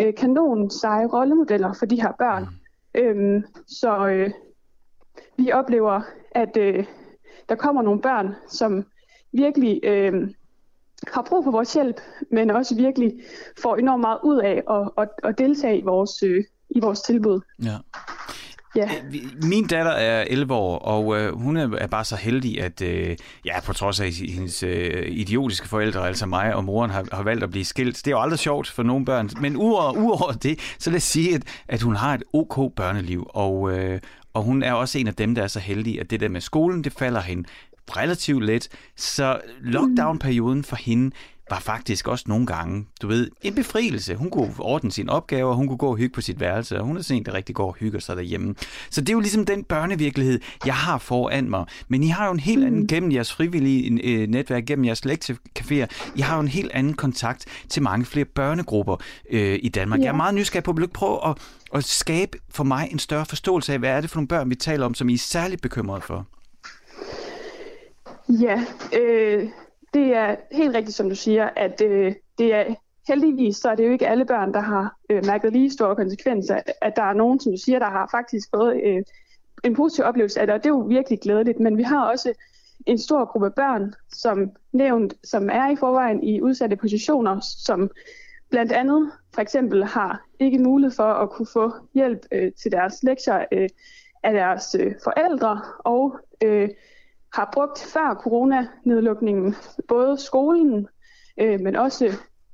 øh, kanon seje rollemodeller for de her børn. Øhm, så øh, vi oplever, at øh, der kommer nogle børn, som virkelig øh, har brug for vores hjælp, men også virkelig får enormt meget ud af at, at, at deltage i vores, øh, i vores tilbud. Ja. Ja. Øh, min datter er 11 år, og øh, hun er bare så heldig, at øh, ja, på trods af hendes øh, idiotiske forældre, altså mig og moren, har, har valgt at blive skilt. Det er jo aldrig sjovt for nogle børn, men udover, udover det, så lad os sige, at, at hun har et ok børneliv, og, øh, og hun er også en af dem, der er så heldig, at det der med skolen, det falder hende relativt let. Så lockdown-perioden for hende var faktisk også nogle gange, du ved, en befrielse. Hun kunne ordne sine opgaver, hun kunne gå og hygge på sit værelse, og hun er sådan der rigtig går og hygger sig derhjemme. Så det er jo ligesom den børnevirkelighed, jeg har foran mig. Men I har jo en helt anden, mm. gennem jeres frivillige øh, netværk, gennem jeres lektiecaféer, I har jo en helt anden kontakt til mange flere børnegrupper øh, i Danmark. Ja. Jeg er meget nysgerrig på, at prøve at, at skabe for mig en større forståelse af, hvad er det for nogle børn, vi taler om, som I er særligt bekymrede for? Ja, øh, det er helt rigtigt, som du siger, at øh, det er heldigvis, så er det jo ikke alle børn, der har øh, mærket lige store konsekvenser. At der er nogen, som du siger, der har faktisk fået øh, en positiv oplevelse af det, og det er jo virkelig glædeligt. Men vi har også en stor gruppe børn, som nævnt, som er i forvejen i udsatte positioner, som blandt andet for eksempel har ikke mulighed for at kunne få hjælp øh, til deres lektier øh, af deres øh, forældre, og øh, har brugt før coronanedlukningen både skolen, øh, men også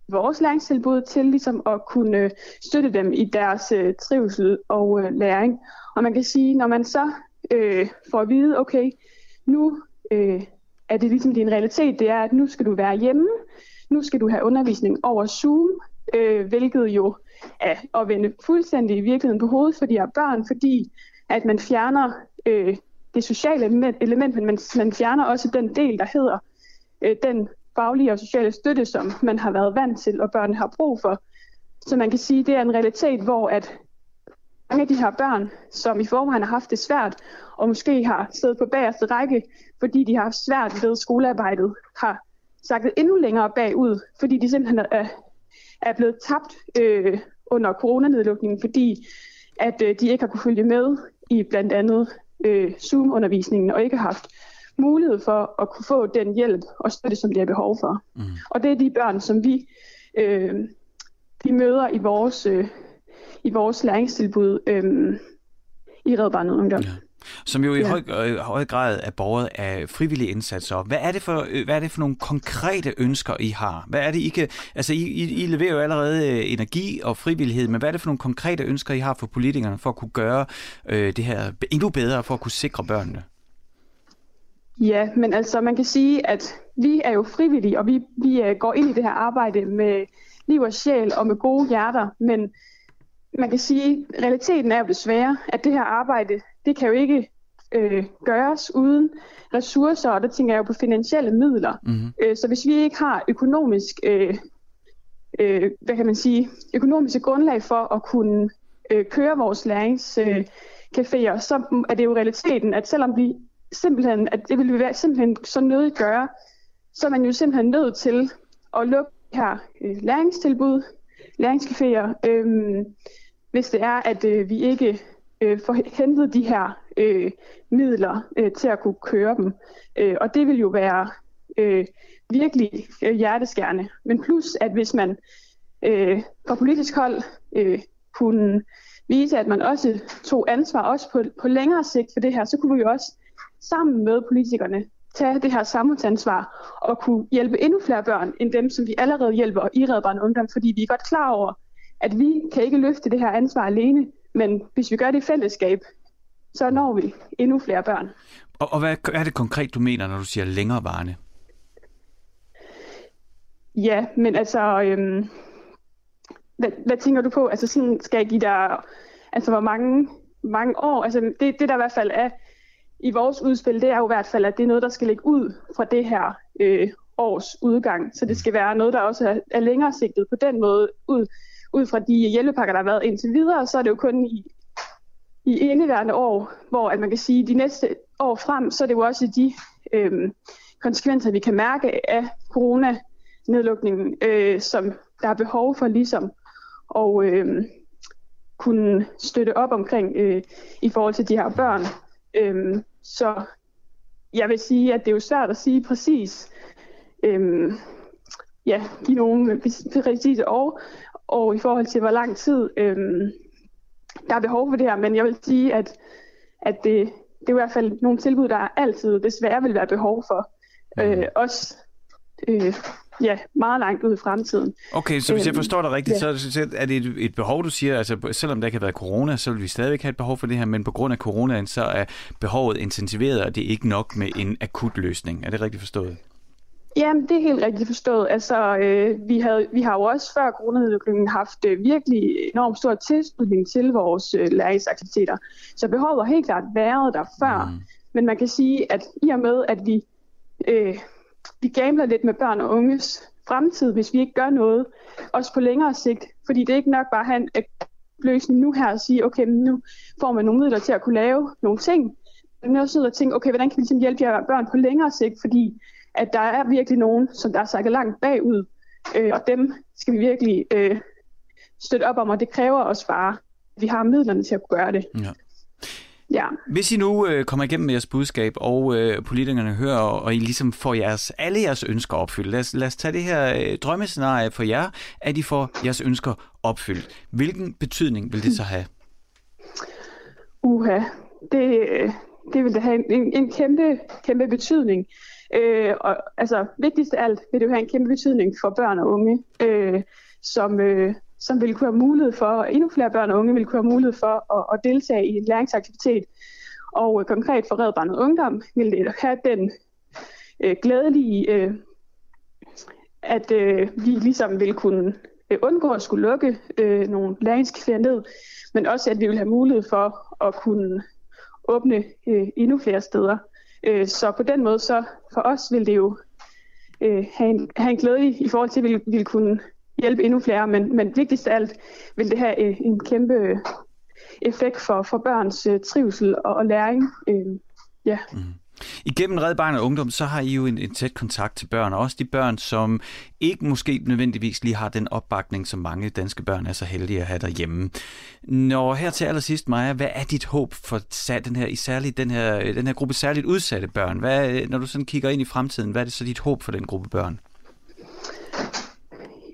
vores læringstilbud til ligesom at kunne støtte dem i deres øh, trivsel og øh, læring. Og man kan sige, når man så øh, får at vide, okay, nu øh, er det ligesom din realitet, det er, at nu skal du være hjemme, nu skal du have undervisning over Zoom, øh, hvilket jo er at vende fuldstændig i virkeligheden på hovedet for de her børn, fordi at man fjerner øh, det sociale element, men man, man fjerner også den del, der hedder øh, den faglige og sociale støtte, som man har været vant til, og børnene har brug for. Så man kan sige, at det er en realitet, hvor at mange af de her børn, som i forvejen har haft det svært, og måske har siddet på bagerste række, fordi de har haft svært ved skolearbejdet, har sagt endnu længere bagud, fordi de simpelthen er, er blevet tabt øh, under coronanedlukningen, fordi at øh, de ikke har kunne følge med i blandt andet øh, Zoom-undervisningen og ikke har haft mulighed for at kunne få den hjælp og støtte, som de har behov for. Mm. Og det er de børn, som vi øh, de møder i vores, øh, i vores læringstilbud øh, i Red Barnet Ungdom. Ja som jo i ja. høj, øh, høj grad er borget af frivillige indsatser. Hvad er, det for, øh, hvad er det for nogle konkrete ønsker, I har? Hvad er det, I kan, altså I, I, I leverer jo allerede øh, energi og frivillighed, men hvad er det for nogle konkrete ønsker, I har for politikerne for at kunne gøre øh, det her endnu bedre, for at kunne sikre børnene? Ja, men altså man kan sige, at vi er jo frivillige, og vi, vi går ind i det her arbejde med liv og sjæl og med gode hjerter, men man kan sige, at realiteten er jo desværre, at det her arbejde, det kan jo ikke øh, gøres uden ressourcer, og der tænker jeg jo på finansielle midler. Mm-hmm. Øh, så hvis vi ikke har økonomisk, øh, øh, hvad kan man sige, økonomiske grundlag for at kunne øh, køre vores læringscaféer, øh, så er det jo realiteten, at selvom vi simpelthen, at det vil vi være simpelthen så nødigt gøre, så er man jo simpelthen nødt til at lukke her øh, læringstilbud, læringscaféer, øh, hvis det er, at øh, vi ikke øh, få hentet de her øh, midler øh, til at kunne køre dem. Øh, og det vil jo være øh, virkelig øh, hjerteskærende. Men plus, at hvis man øh, fra politisk hold øh, kunne vise, at man også tog ansvar også på, på længere sigt for det her, så kunne vi jo også sammen med politikerne tage det her samfundsansvar og kunne hjælpe endnu flere børn end dem, som vi allerede hjælper i Red Barn Ungdom, fordi vi er godt klar over, at vi kan ikke løfte det her ansvar alene. Men hvis vi gør det i fællesskab, så når vi endnu flere børn. Og, og hvad er det konkret, du mener, når du siger længerevarende? Ja, men altså, øhm, hvad, hvad tænker du på? Altså sådan, skal jeg give dig, altså hvor mange, mange år? Altså det, det der i hvert fald er i vores udspil, det er jo i hvert fald, at det er noget, der skal ligge ud fra det her øh, års udgang. Så det skal være noget, der også er, er længere sigtet på den måde ud ud fra de hjælpepakker, der har været indtil videre, så er det jo kun i, i indeværende år, hvor at man kan sige, at de næste år frem, så er det jo også de øh, konsekvenser, vi kan mærke af coronanedlukningen, øh, som der er behov for ligesom at øh, kunne støtte op omkring øh, i forhold til de her børn. Øh, så jeg vil sige, at det er jo svært at sige præcis, øh, ja, give nogle præcise år, og i forhold til, hvor lang tid øhm, der er behov for det her. Men jeg vil sige, at, at det, det er i hvert fald nogle tilbud, der altid desværre vil være behov for. Øh, også øh, ja, meget langt ud i fremtiden. Okay, så hvis jeg øhm, forstår dig rigtigt, ja. så er det et, et behov, du siger, altså selvom der kan være corona, så vil vi stadigvæk have et behov for det her, men på grund af coronaen, så er behovet intensiveret, og det er ikke nok med en akut løsning. Er det rigtigt forstået? Jamen, det er helt rigtigt forstået. Altså, øh, vi, havde, vi har jo også før coronanedlukningen haft øh, virkelig enormt stor tilslutning til vores øh, læringsaktiviteter. Så behovet har helt klart været der før. Mm. Men man kan sige, at i og med, at vi, øh, vi gambler lidt med børn og unges fremtid, hvis vi ikke gør noget, også på længere sigt. Fordi det er ikke nok bare at have en løsning nu her og sige, okay, nu får man nogle midler til at kunne lave nogle ting. Men også nødt at tænke, okay, hvordan kan vi ligesom hjælpe her børn på længere sigt, fordi at der er virkelig nogen, som der er sagt langt bagud, øh, og dem skal vi virkelig øh, støtte op om, og det kræver også bare, at vi har midlerne til at kunne gøre det. Ja. Ja. Hvis I nu øh, kommer igennem med jeres budskab, og øh, politikerne hører, og I ligesom får jeres, alle jeres ønsker opfyldt. Lad os, lad os tage det her øh, drømmescenarie for jer, at I får jeres ønsker opfyldt. Hvilken betydning vil det så have? Uha, det, det vil det have en, en kæmpe, kæmpe betydning. Øh, og altså, vigtigst af alt vil det jo have en kæmpe betydning for børn og unge, øh, som, øh, som vil kunne have mulighed for, endnu flere børn og unge vil kunne have mulighed for at, at deltage i en læringsaktivitet. Og øh, konkret for Red Barnet Ungdom vil det have den øh, glædelige, øh, at øh, vi ligesom vil kunne øh, undgå at skulle lukke øh, nogle læringscaféer ned, men også at vi vil have mulighed for at kunne åbne øh, endnu flere steder. Øh, så på den måde, så for os vil det jo øh, have, en, have en glæde i forhold til, at vi vil kunne hjælpe endnu flere, men, men vigtigst af alt vil det have øh, en kæmpe øh, effekt for, for børns øh, trivsel og, og læring. Øh, ja. Mm. Igennem Red Barn og Ungdom, så har I jo en, en tæt kontakt til børn, og også de børn, som ikke måske nødvendigvis lige har den opbakning, som mange danske børn er så heldige at have derhjemme. Når her til allersidst, Maja, hvad er dit håb for den her, særligt den her, den her gruppe særligt udsatte børn? Hvad, når du sådan kigger ind i fremtiden, hvad er det så dit håb for den gruppe børn?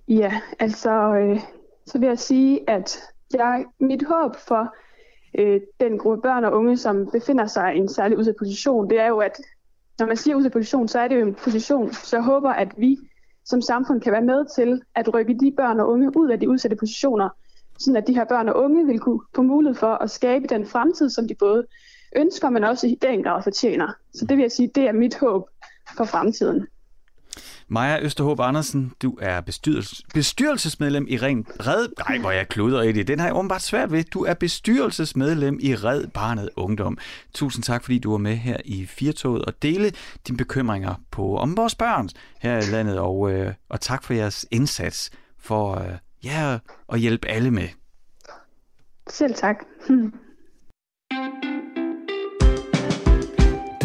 Ja, altså, øh, så vil jeg sige, at jeg, mit håb for øh, den gruppe børn og unge, som befinder sig i en særlig udsat position, det er jo, at når man siger udsat position, så er det jo en position, så jeg håber, at vi som samfund kan være med til at rykke de børn og unge ud af de udsatte positioner, sådan at de her børn og unge vil kunne få mulighed for at skabe den fremtid, som de både ønsker, men også i den grad fortjener. Så det vil jeg sige, det er mit håb for fremtiden. Maja Østerhåb Andersen, du er bestyrelses, bestyrelsesmedlem i Ren Red... Nej, hvor jeg kluder i det. Den har jeg åbenbart svært ved. Du er bestyrelsesmedlem i Red Barnet Ungdom. Tusind tak, fordi du var med her i Firtoget og dele dine bekymringer på om vores børn her i landet. Og, øh, og tak for jeres indsats for øh, ja, at hjælpe alle med. Selv tak.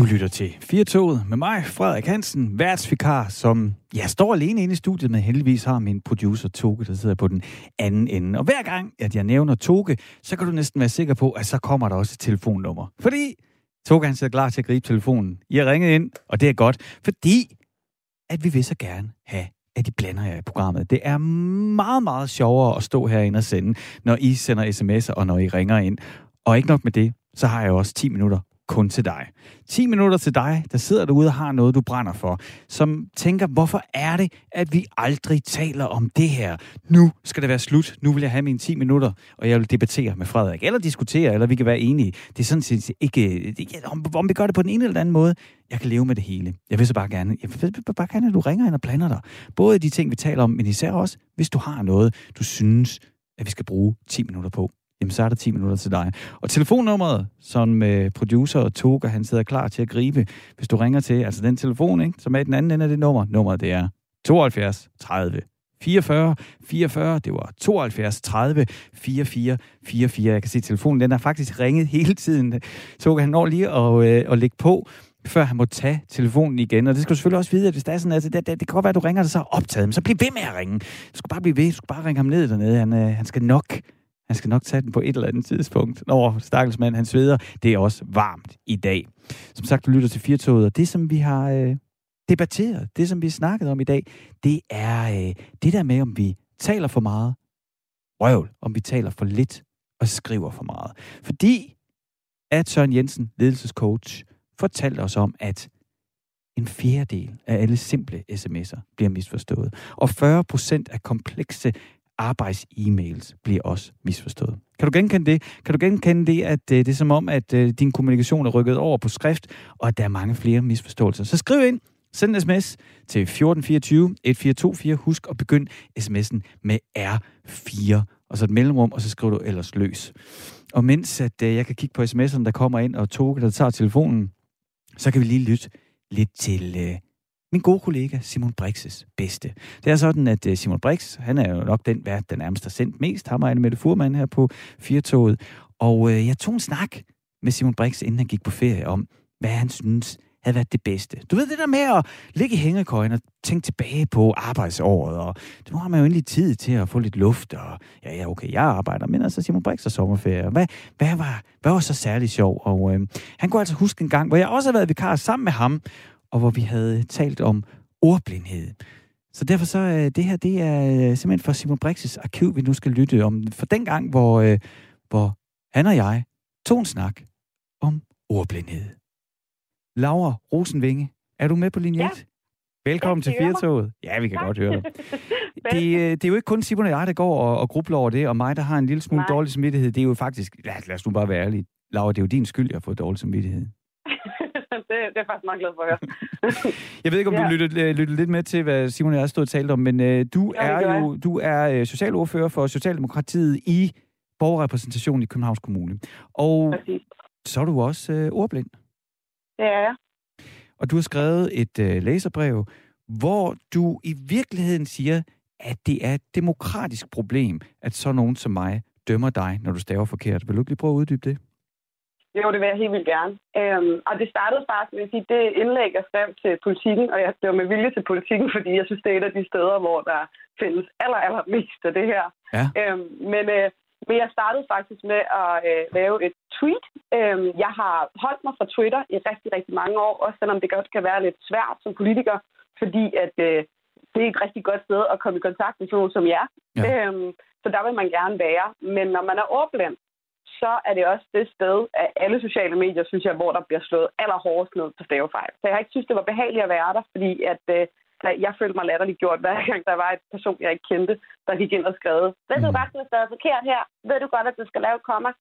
lytter til Firtoget med mig, Frederik Hansen, værtsvikar, som jeg står alene inde i studiet, men heldigvis har min producer Toge, der sidder på den anden ende. Og hver gang, at jeg nævner Toge, så kan du næsten være sikker på, at så kommer der også et telefonnummer. Fordi Toge han sidder klar til at gribe telefonen. I har ringet ind, og det er godt, fordi at vi vil så gerne have at de blander jer i programmet. Det er meget, meget sjovere at stå herinde og sende, når I sender sms'er og når I ringer ind. Og ikke nok med det, så har jeg også 10 minutter kun til dig. 10 minutter til dig, der sidder derude og har noget, du brænder for, som tænker, hvorfor er det, at vi aldrig taler om det her? Nu skal det være slut. Nu vil jeg have mine 10 minutter, og jeg vil debattere med Frederik. Eller diskutere, eller vi kan være enige. Det er sådan set ikke, om, om vi gør det på den ene eller den anden måde. Jeg kan leve med det hele. Jeg vil så bare gerne, jeg vil bare gerne, at du ringer ind og blander dig. Både de ting, vi taler om, men især også, hvis du har noget, du synes, at vi skal bruge 10 minutter på jamen så er der 10 minutter til dig. Og telefonnummeret, som øh, producer og Toga, han sidder klar til at gribe, hvis du ringer til, altså den telefon, ikke, som er i den anden ende af det nummer. Nummeret det er 72 30 44 44. Det var 72 30 44 44. Jeg kan se, at telefonen den er faktisk ringet hele tiden. Toga, han når lige at, øh, at lægge på før han må tage telefonen igen. Og det skal du selvfølgelig også vide, at hvis der er sådan, at det, det, det kan godt være, at du ringer, og så er optaget, men så bliv ved med at ringe. Du skal bare blive ved, du skal bare ringe ham ned dernede. Han, øh, han skal nok han skal nok tage den på et eller andet tidspunkt. Nå, stakkels mand, han sveder. Det er også varmt i dag. Som sagt, du lytter til Firtoget, og det, som vi har øh, debatteret, det, som vi har snakket om i dag, det er øh, det der med, om vi taler for meget, røvl, om vi taler for lidt og skriver for meget. Fordi at Søren Jensen, ledelsescoach, fortalte os om, at en fjerdedel af alle simple sms'er bliver misforstået. Og 40 procent af komplekse arbejds-e-mails bliver også misforstået. Kan du genkende det? Kan du genkende det, at øh, det er som om, at øh, din kommunikation er rykket over på skrift, og at der er mange flere misforståelser? Så skriv ind, send en sms til 1424 1424. Husk at begynde sms'en med R4, og så et mellemrum, og så skriver du ellers løs. Og mens at, øh, jeg kan kigge på sms'erne, der kommer ind, og Toge, der tager telefonen, så kan vi lige lytte lidt til min gode kollega Simon Brixes bedste. Det er sådan, at øh, Simon Brix, han er jo nok den vært, der nærmest har sendt mest. Ham og Annemette Furman her på Firtoget. Og øh, jeg tog en snak med Simon Brix, inden han gik på ferie, om, hvad han synes havde været det bedste. Du ved det der med at ligge i hængekøjen og tænke tilbage på arbejdsåret, og nu har man jo endelig tid til at få lidt luft, og ja, ja, okay, jeg arbejder, men altså Simon Brix og sommerferie. Hvad, hvad, var, hvad var så særlig sjov? Og øh, han kunne altså huske en gang, hvor jeg også har været vikar sammen med ham, og hvor vi havde talt om ordblindhed. Så derfor så, øh, det her, det er øh, simpelthen for Simon Brixes arkiv, vi nu skal lytte om. For den gang, hvor, øh, hvor han og jeg tog en snak om ordblindhed. Laura Rosenvinge, er du med på linje 1? Ja. Velkommen til Firtoget. Ja, vi kan tak. godt høre dig. Det, det er jo ikke kun Simon og jeg, der går og, og grubler over det, og mig, der har en lille smule Nej. dårlig samvittighed. Det er jo faktisk, lad, lad os nu bare være ærlige. Laura, det er jo din skyld, jeg har fået dårlig samvittighed. Det, det er faktisk meget glad for at høre. jeg ved ikke, om ja. du lyttede, øh, lyttede lidt med til, hvad Simon og jeg stod og talt om, men uh, du ja, er jo du er socialordfører for Socialdemokratiet i borgerrepræsentationen i Københavns Kommune. Og Præcis. så er du også uh, ordblind. Det er jeg. Og du har skrevet et uh, læserbrev, hvor du i virkeligheden siger, at det er et demokratisk problem, at så nogen som mig dømmer dig, når du staver forkert. Vil du ikke lige prøve at uddybe det? Jo, det vil jeg helt vildt gerne. Øhm, og det startede faktisk med at sige, det indlæg, jeg skrev til politikken, og jeg blev med vilje til politikken, fordi jeg synes, det er et af de steder, hvor der findes aller, aller mest af det her. Ja. Øhm, men, øh, men jeg startede faktisk med at øh, lave et tweet. Øhm, jeg har holdt mig fra Twitter i rigtig, rigtig mange år, også selvom det godt kan være lidt svært som politiker, fordi at øh, det er et rigtig godt sted at komme i kontakt med sådan som jer. Ja. Øhm, så der vil man gerne være. Men når man er ordblind, så er det også det sted af alle sociale medier, synes jeg, hvor der bliver slået allerhårdest ned på stavefejl. Så jeg har ikke synes, det var behageligt at være der, fordi at, øh, jeg følte mig latterligt gjort, hver gang der var et person, jeg ikke kendte, der gik ind og skrev, ved du mm. godt, du er forkert her? Ved du godt, at du skal lave komma?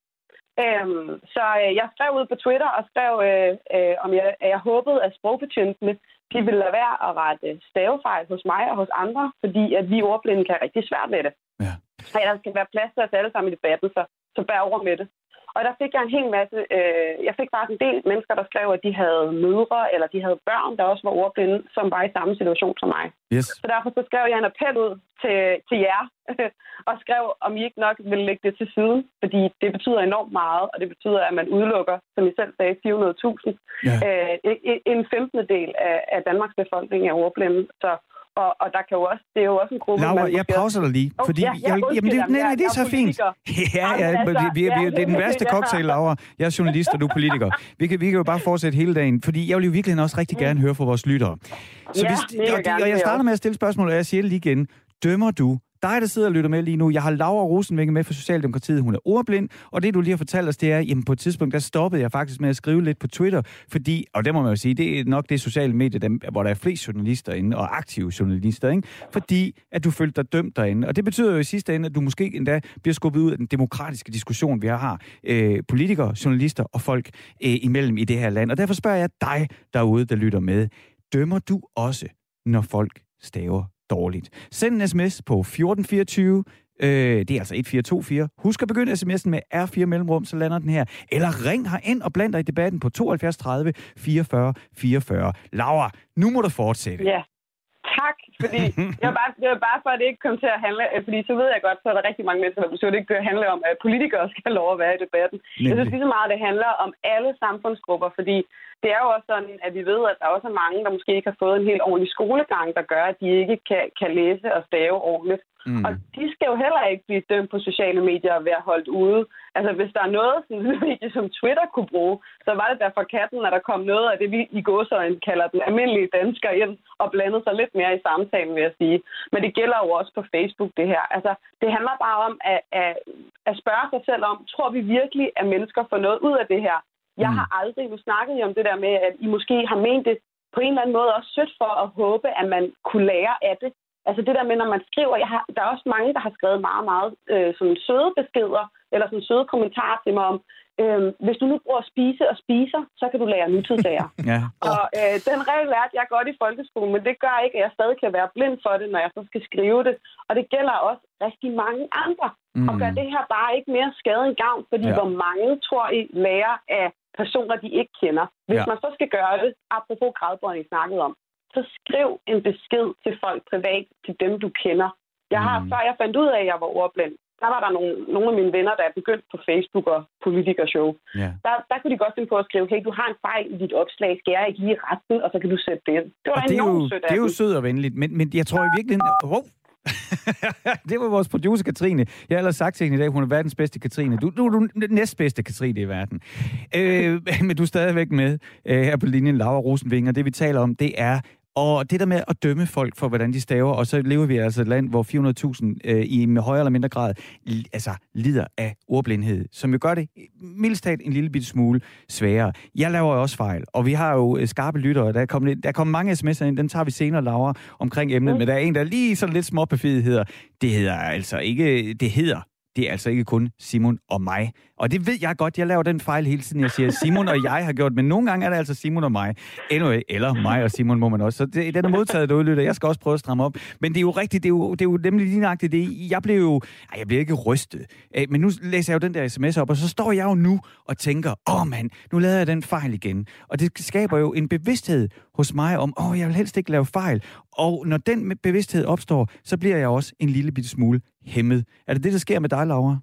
Øhm, så øh, jeg skrev ud på Twitter og skrev, øh, øh, om jeg, jeg håbede, at sprogbetjentene de ville lade være at rette stavefejl hos mig og hos andre, fordi at vi ordblinde kan rigtig svært med det. Ja. Så der skal være plads til os alle sammen i debatten, så så bær over med det. Og der fik jeg en hel masse, øh, jeg fik faktisk en del mennesker, der skrev, at de havde mødre, eller de havde børn, der også var ordblinde, som var i samme situation som mig. Yes. Så derfor så skrev jeg en appel ud til, til jer, og skrev, om I ikke nok ville lægge det til siden, fordi det betyder enormt meget, og det betyder, at man udelukker, som I selv sagde, 400.000. Ja. Øh, en 15. del af, af Danmarks befolkning er ordblinde. Så og, og der kan jo også, det er jo også en gruppe... Laura, jeg pauser dig lige, fordi... Oh, ja, jeg, jamen, det, nej, nej, det er så fint. Ja, ja, altså, vi, vi, vi, det er den værste cocktail, Laura. Jeg er journalist, og du er politiker. Vi kan, vi kan jo bare fortsætte hele dagen, fordi jeg vil jo virkelig også rigtig gerne høre fra vores lyttere. Så ja, hvis, og, og jeg starter med at stille spørgsmål, og jeg siger det lige igen. Dømmer du dig, der sidder og lytter med lige nu, jeg har Laura Rosenvinge med for Socialdemokratiet. Hun er ordblind, og det, du lige har fortalt os, det er, jamen på et tidspunkt, der stoppede jeg faktisk med at skrive lidt på Twitter, fordi, og det må man jo sige, det er nok det sociale medie, der, hvor der er flest journalister inde, og aktive journalister, ikke? fordi at du følte dig dømt derinde. Og det betyder jo i sidste ende, at du måske endda bliver skubbet ud af den demokratiske diskussion, vi har, øh, politikere, journalister og folk øh, imellem i det her land. Og derfor spørger jeg dig derude, der lytter med, dømmer du også, når folk staver dårligt. Send en sms på 1424. Øh, det er altså 1424. Husk at begynde sms'en med R4 mellemrum, så lander den her. Eller ring her ind og bland dig i debatten på 72 30 44 44. Laura, nu må du fortsætte. Ja. Tak fordi det var, bare, det var bare for, at det ikke kom til at handle... øh, Fordi så ved jeg godt, så er der rigtig mange mennesker, der at det ikke handle om, at politikere skal have lov at være i debatten. Nemlig. Jeg synes lige så meget, at det handler om alle samfundsgrupper, fordi det er jo også sådan, at vi ved, at der også er mange, der måske ikke har fået en helt ordentlig skolegang, der gør, at de ikke kan, kan læse og stave ordentligt. Mm. Og de skal jo heller ikke blive dømt på sociale medier og være holdt ude. Altså, hvis der er noget, sådan medie som Twitter kunne bruge, så var det der for katten, at der kom noget af det, vi i gåsøjne kalder den almindelige dansker ind og blandede sig lidt mere i samtalen, vil jeg sige. Men det gælder jo også på Facebook, det her. Altså, det handler bare om at, at, at spørge sig selv om, tror vi virkelig, at mennesker får noget ud af det her? Jeg har aldrig, nu snakket I om det der med, at I måske har ment det på en eller anden måde også sødt for at håbe, at man kunne lære af det. Altså det der med, når man skriver, jeg har, der er også mange, der har skrevet meget, meget øh, sådan søde beskeder, eller sådan søde kommentarer til mig om, øh, hvis du nu bruger spise og spiser, så kan du lære nutidssager. Ja. Og øh, den regel lærte jeg godt i folkeskolen, men det gør ikke, at jeg stadig kan være blind for det, når jeg så skal skrive det. Og det gælder også rigtig mange andre. Mm. Og gør det her bare ikke mere skade end gavn, fordi Ja. hvor mange tror I lærer af personer, de ikke kender. Hvis Ja. man så skal gøre det, apropos gradbøjning snakket om, så skriv en besked til folk privat, til dem du kender. Jeg har, mm. før jeg fandt ud af, at jeg var ordblind, der var der nogle, nogle af mine venner, der er begyndt på Facebook og politikershow. ja. Der, der kunne de godt finde på at skrive, hey, du har en fejl i dit opslag, skal jeg ikke lige retten, og så kan du sætte det. Det var Og det er, jo, sødt det er jo sødt og venligt, men, men jeg tror i virkeligheden... Wow. det var vores producer, Katrine. Jeg har ellers sagt til hende i dag, hun er verdens bedste Katrine. Du, du, du er den næstbedste Katrine i verden. Øh, men du er stadigvæk med øh, her på linjen, Laura Rosenvinger. Det vi taler om, det er og det der med at dømme folk for, hvordan de staver, og så lever vi altså i et land, hvor 400.000 øh, i med højere eller mindre grad altså, lider af ordblindhed, som jo gør det mildest talt en lille bitte smule sværere. Jeg laver jo også fejl, og vi har jo øh, skarpe lyttere. Der er kommet, der er kommet mange sms'er ind, den tager vi senere, Laura, omkring emnet, Mm. men der er en, der er lige sådan lidt småbefidet hedder, det hedder altså ikke, det hedder det er altså ikke kun Simon og mig. Og det ved jeg godt, jeg laver den fejl hele tiden, jeg siger, Simon og jeg har gjort, men nogle gange er det altså Simon og mig. Anyway, eller mig og Simon må man også. Så det, den er modtaget, du lytter. Jeg skal også prøve at stramme op. Men det er jo rigtigt, det er jo, det er jo nemlig lige nøjagtigt det. Jeg blev jo, ej, jeg bliver ikke rystet. Øh, men nu læser jeg jo den der sms op, og så står jeg jo nu og tænker, åh oh, mand, nu lavede jeg den fejl igen. Og det skaber jo en bevidsthed hos mig om, åh, oh, jeg vil helst ikke lave fejl. Og når den bevidsthed opstår, så bliver jeg også en lille bitte smule hæmmet. Er det det, der sker med dig, Laura?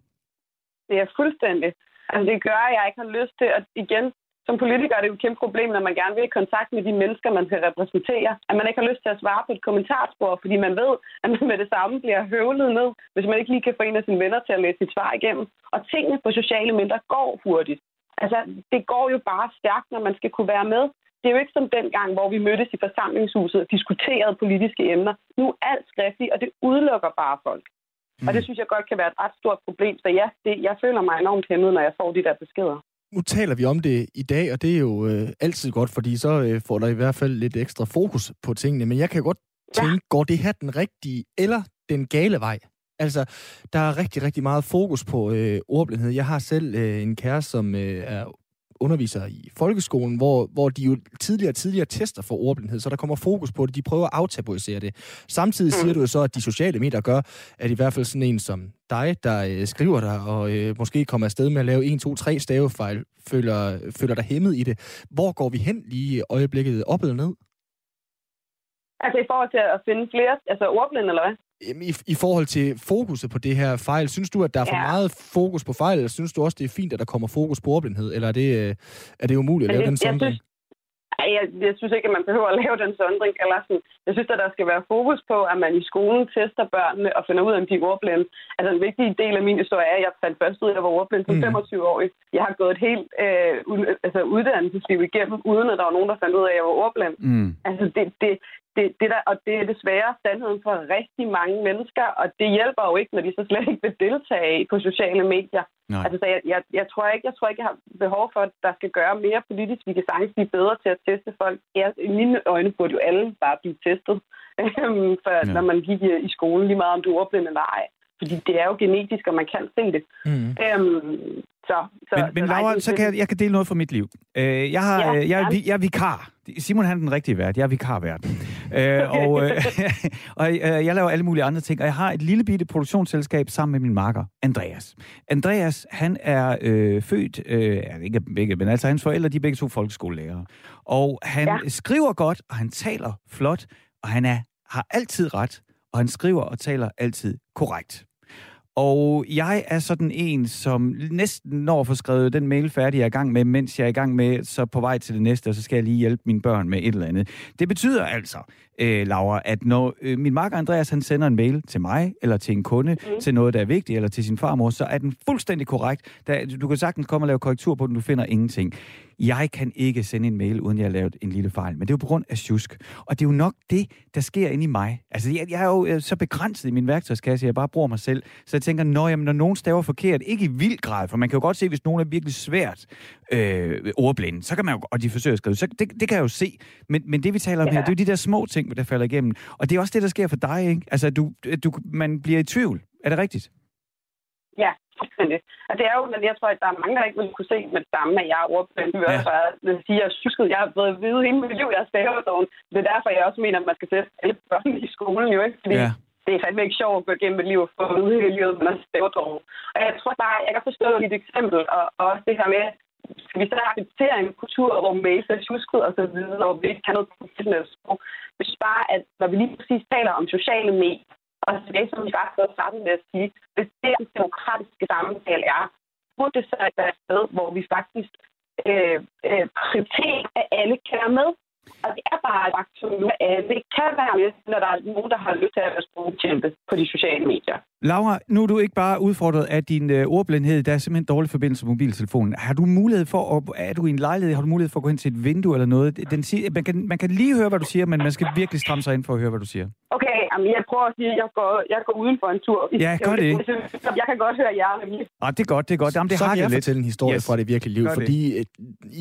Det er fuldstændig. Altså, det gør, at jeg ikke har lyst til at igen, som politiker er det jo et kæmpe problem, når man gerne vil i kontakt med de mennesker, man skal repræsentere. At man ikke har lyst til at svare på et kommentarspor, fordi man ved, at man med det samme bliver høvlet ned, hvis man ikke lige kan få en af sine venner til at læse sit svar igennem. Og tingene på sociale medier går hurtigt. Altså, det går jo bare stærkt, når man skal kunne være med. Det er jo ikke som dengang, hvor vi mødtes i forsamlingshuset og diskuterede politiske emner. Nu er alt skriftligt, og det udelukker bare folk. Mm. Og det synes jeg godt kan være et ret stort problem. Så ja, det, jeg føler mig enormt hæmmet, når jeg får de der beskeder. Nu taler vi om det i dag, og det er jo øh, altid godt, fordi så øh, får der i hvert fald lidt ekstra fokus på tingene. Men jeg kan godt tænke, ja. går det her den rigtige eller den gale vej? Altså, der er rigtig, rigtig meget fokus på øh, ordblindhed. Jeg har selv øh, en kæreste, som øh, er underviser i folkeskolen, hvor, hvor de jo tidligere og tidligere tester for ordblindhed, så der kommer fokus på det. De prøver at aftabuisere det. Samtidig siger du jo så, at de sociale medier gør, at i hvert fald sådan en som dig, der øh, skriver dig, og øh, måske kommer afsted med at lave 1, 2, 3 stavefejl, føler, føler dig hæmmet i det. Hvor går vi hen lige i øjeblikket? Op eller ned? Altså i forhold til at finde flere, altså ordblinde eller hvad? Jamen, I, I forhold til fokuset på det her fejl, synes du, at der er for Ja. meget fokus på fejl, eller synes du også, det er fint, at der kommer fokus på ordblindhed, eller er det, øh, er det umuligt at lave jeg- den jeg sondring? synes- Ej, jeg, jeg synes ikke, at man behøver at lave den sondring. Eller sådan. Jeg synes, at der skal være fokus på, at man i skolen tester børnene og finder ud af, om de er ordblinde. Altså en vigtig del af min historie er, at jeg fandt først ud af, at jeg var ordblind som Mhm. 25-årig. Jeg har gået et helt øh, altså, uddannelsesliv igennem, uden at der var nogen, der fandt ud af, at jeg var ordblind. Mm. Altså, det, det, det, det der, og det er desværre sandheden for rigtig mange mennesker, og det hjælper jo ikke, når de så slet ikke vil deltage på sociale medier. Nej. Altså, så jeg, jeg, jeg, tror ikke, jeg tror ikke, jeg har behov for, at der skal gøre mere politisk. Vi kan sagtens blive bedre til at teste folk. Jeg, I mine øjne burde jo alle bare blive testet, øhm, for, Ja. ja. når man gik i, i skolen, lige meget om du er ordblind eller ej. Fordi det er jo genetisk, og man kan se det. Mm. Øhm, så, så, Men, men Laura, så kan jeg, jeg kan dele noget fra mit liv. Øh, jeg, har, Ja, ja, jeg, vi- jeg er vikar. Simon han er den rigtige vært. Jeg er vikarvært. øh, og øh, og øh, jeg laver alle mulige andre ting. Og jeg har et lille bitte produktionsselskab sammen med min makker, Andreas. Andreas, han er øh, født, øh, ikke begge, men altså hans forældre, de er begge to folkeskolelærere. Og han Ja. skriver godt, og han taler flot, og han er har altid ret, og han skriver og taler altid korrekt. Og jeg er sådan en, som næsten når at få skrevet den mail færdig, jeg er i gang med, mens jeg er i gang med, så på vej til det næste, og så skal jeg lige hjælpe mine børn med et eller andet. Det betyder altså, øh, Laura, at når øh, min marker Andreas han sender en mail til mig, eller til en kunde, mm. til noget, der er vigtigt, eller til sin farmor, så er den fuldstændig korrekt. Der, du kan sagtens komme og lave korrektur på den, du finder ingenting. Jeg kan ikke sende en mail, uden jeg har lavet en lille fejl, men det er jo på grund af sjusk. Og det er jo nok det, der sker inde i mig. Altså, jeg, jeg er jo øh, så begrænset i min værktøjskasse, jeg bare bruger mig selv. Så jeg tænker, når, jamen, når nogen staver forkert, ikke i vild grad, for man kan jo godt se, hvis nogen er virkelig svært øh, ordblinde, så kan man jo, og de forsøger at skrive, så det, det kan jeg jo se. Men, men det, vi taler om ja. her, det er jo de der små ting, der falder igennem. Og det er også det, der sker for dig, ikke? Altså, du, du, man bliver i tvivl. Er det rigtigt? Ja. Og det er jo, men jeg tror, at der er mange, der ikke vil kunne se med det samme, at jeg er ordblind. Ja. også sige, at jeg synes, jeg har været vide hele mit liv, jeg er stavedården. Det er derfor, jeg også mener, at man skal sætte alle børn i skolen jo ikke, fordi ja. det er fandme ikke sjovt at gå igennem et liv og få at vide hele livet, man er stavedården. Og jeg tror bare, jeg kan forstå dit eksempel, og, og også det her med, skal vi så acceptere en kultur, hvor mails er tjusket og så videre, og vi ikke kan noget professionelt sprog. Hvis bare, at når vi lige præcis taler om sociale medier, og det, som faktisk også startede med at sige, hvis det er en demokratiske samtale er, burde det så være et sted, hvor vi faktisk øh, øh, prioriterer, at alle kan være med. Og det er bare et faktum, at det kan være med, når der er nogen, der har lyst til at være sprogbetjente på de sociale medier. Laura, nu er du ikke bare udfordret af din øh, ordblindhed, der er simpelthen dårlig forbindelse med mobiltelefonen. Har du mulighed for, at, er du i en lejlighed, har du mulighed for at gå hen til et vindue eller noget? Den siger, man, kan, man kan lige høre, hvad du siger, men man skal virkelig stramme sig ind for at høre, hvad du siger. Okay, jamen, jeg prøver at sige, at jeg går, jeg går uden for en tur. Ja, gør det. Jeg, jeg kan godt høre jer. Ah, det er godt, det er godt. Jamen, det Så har jeg lidt. fortælle en historie Yes. fra det virkelige liv, Gør det. fordi øh,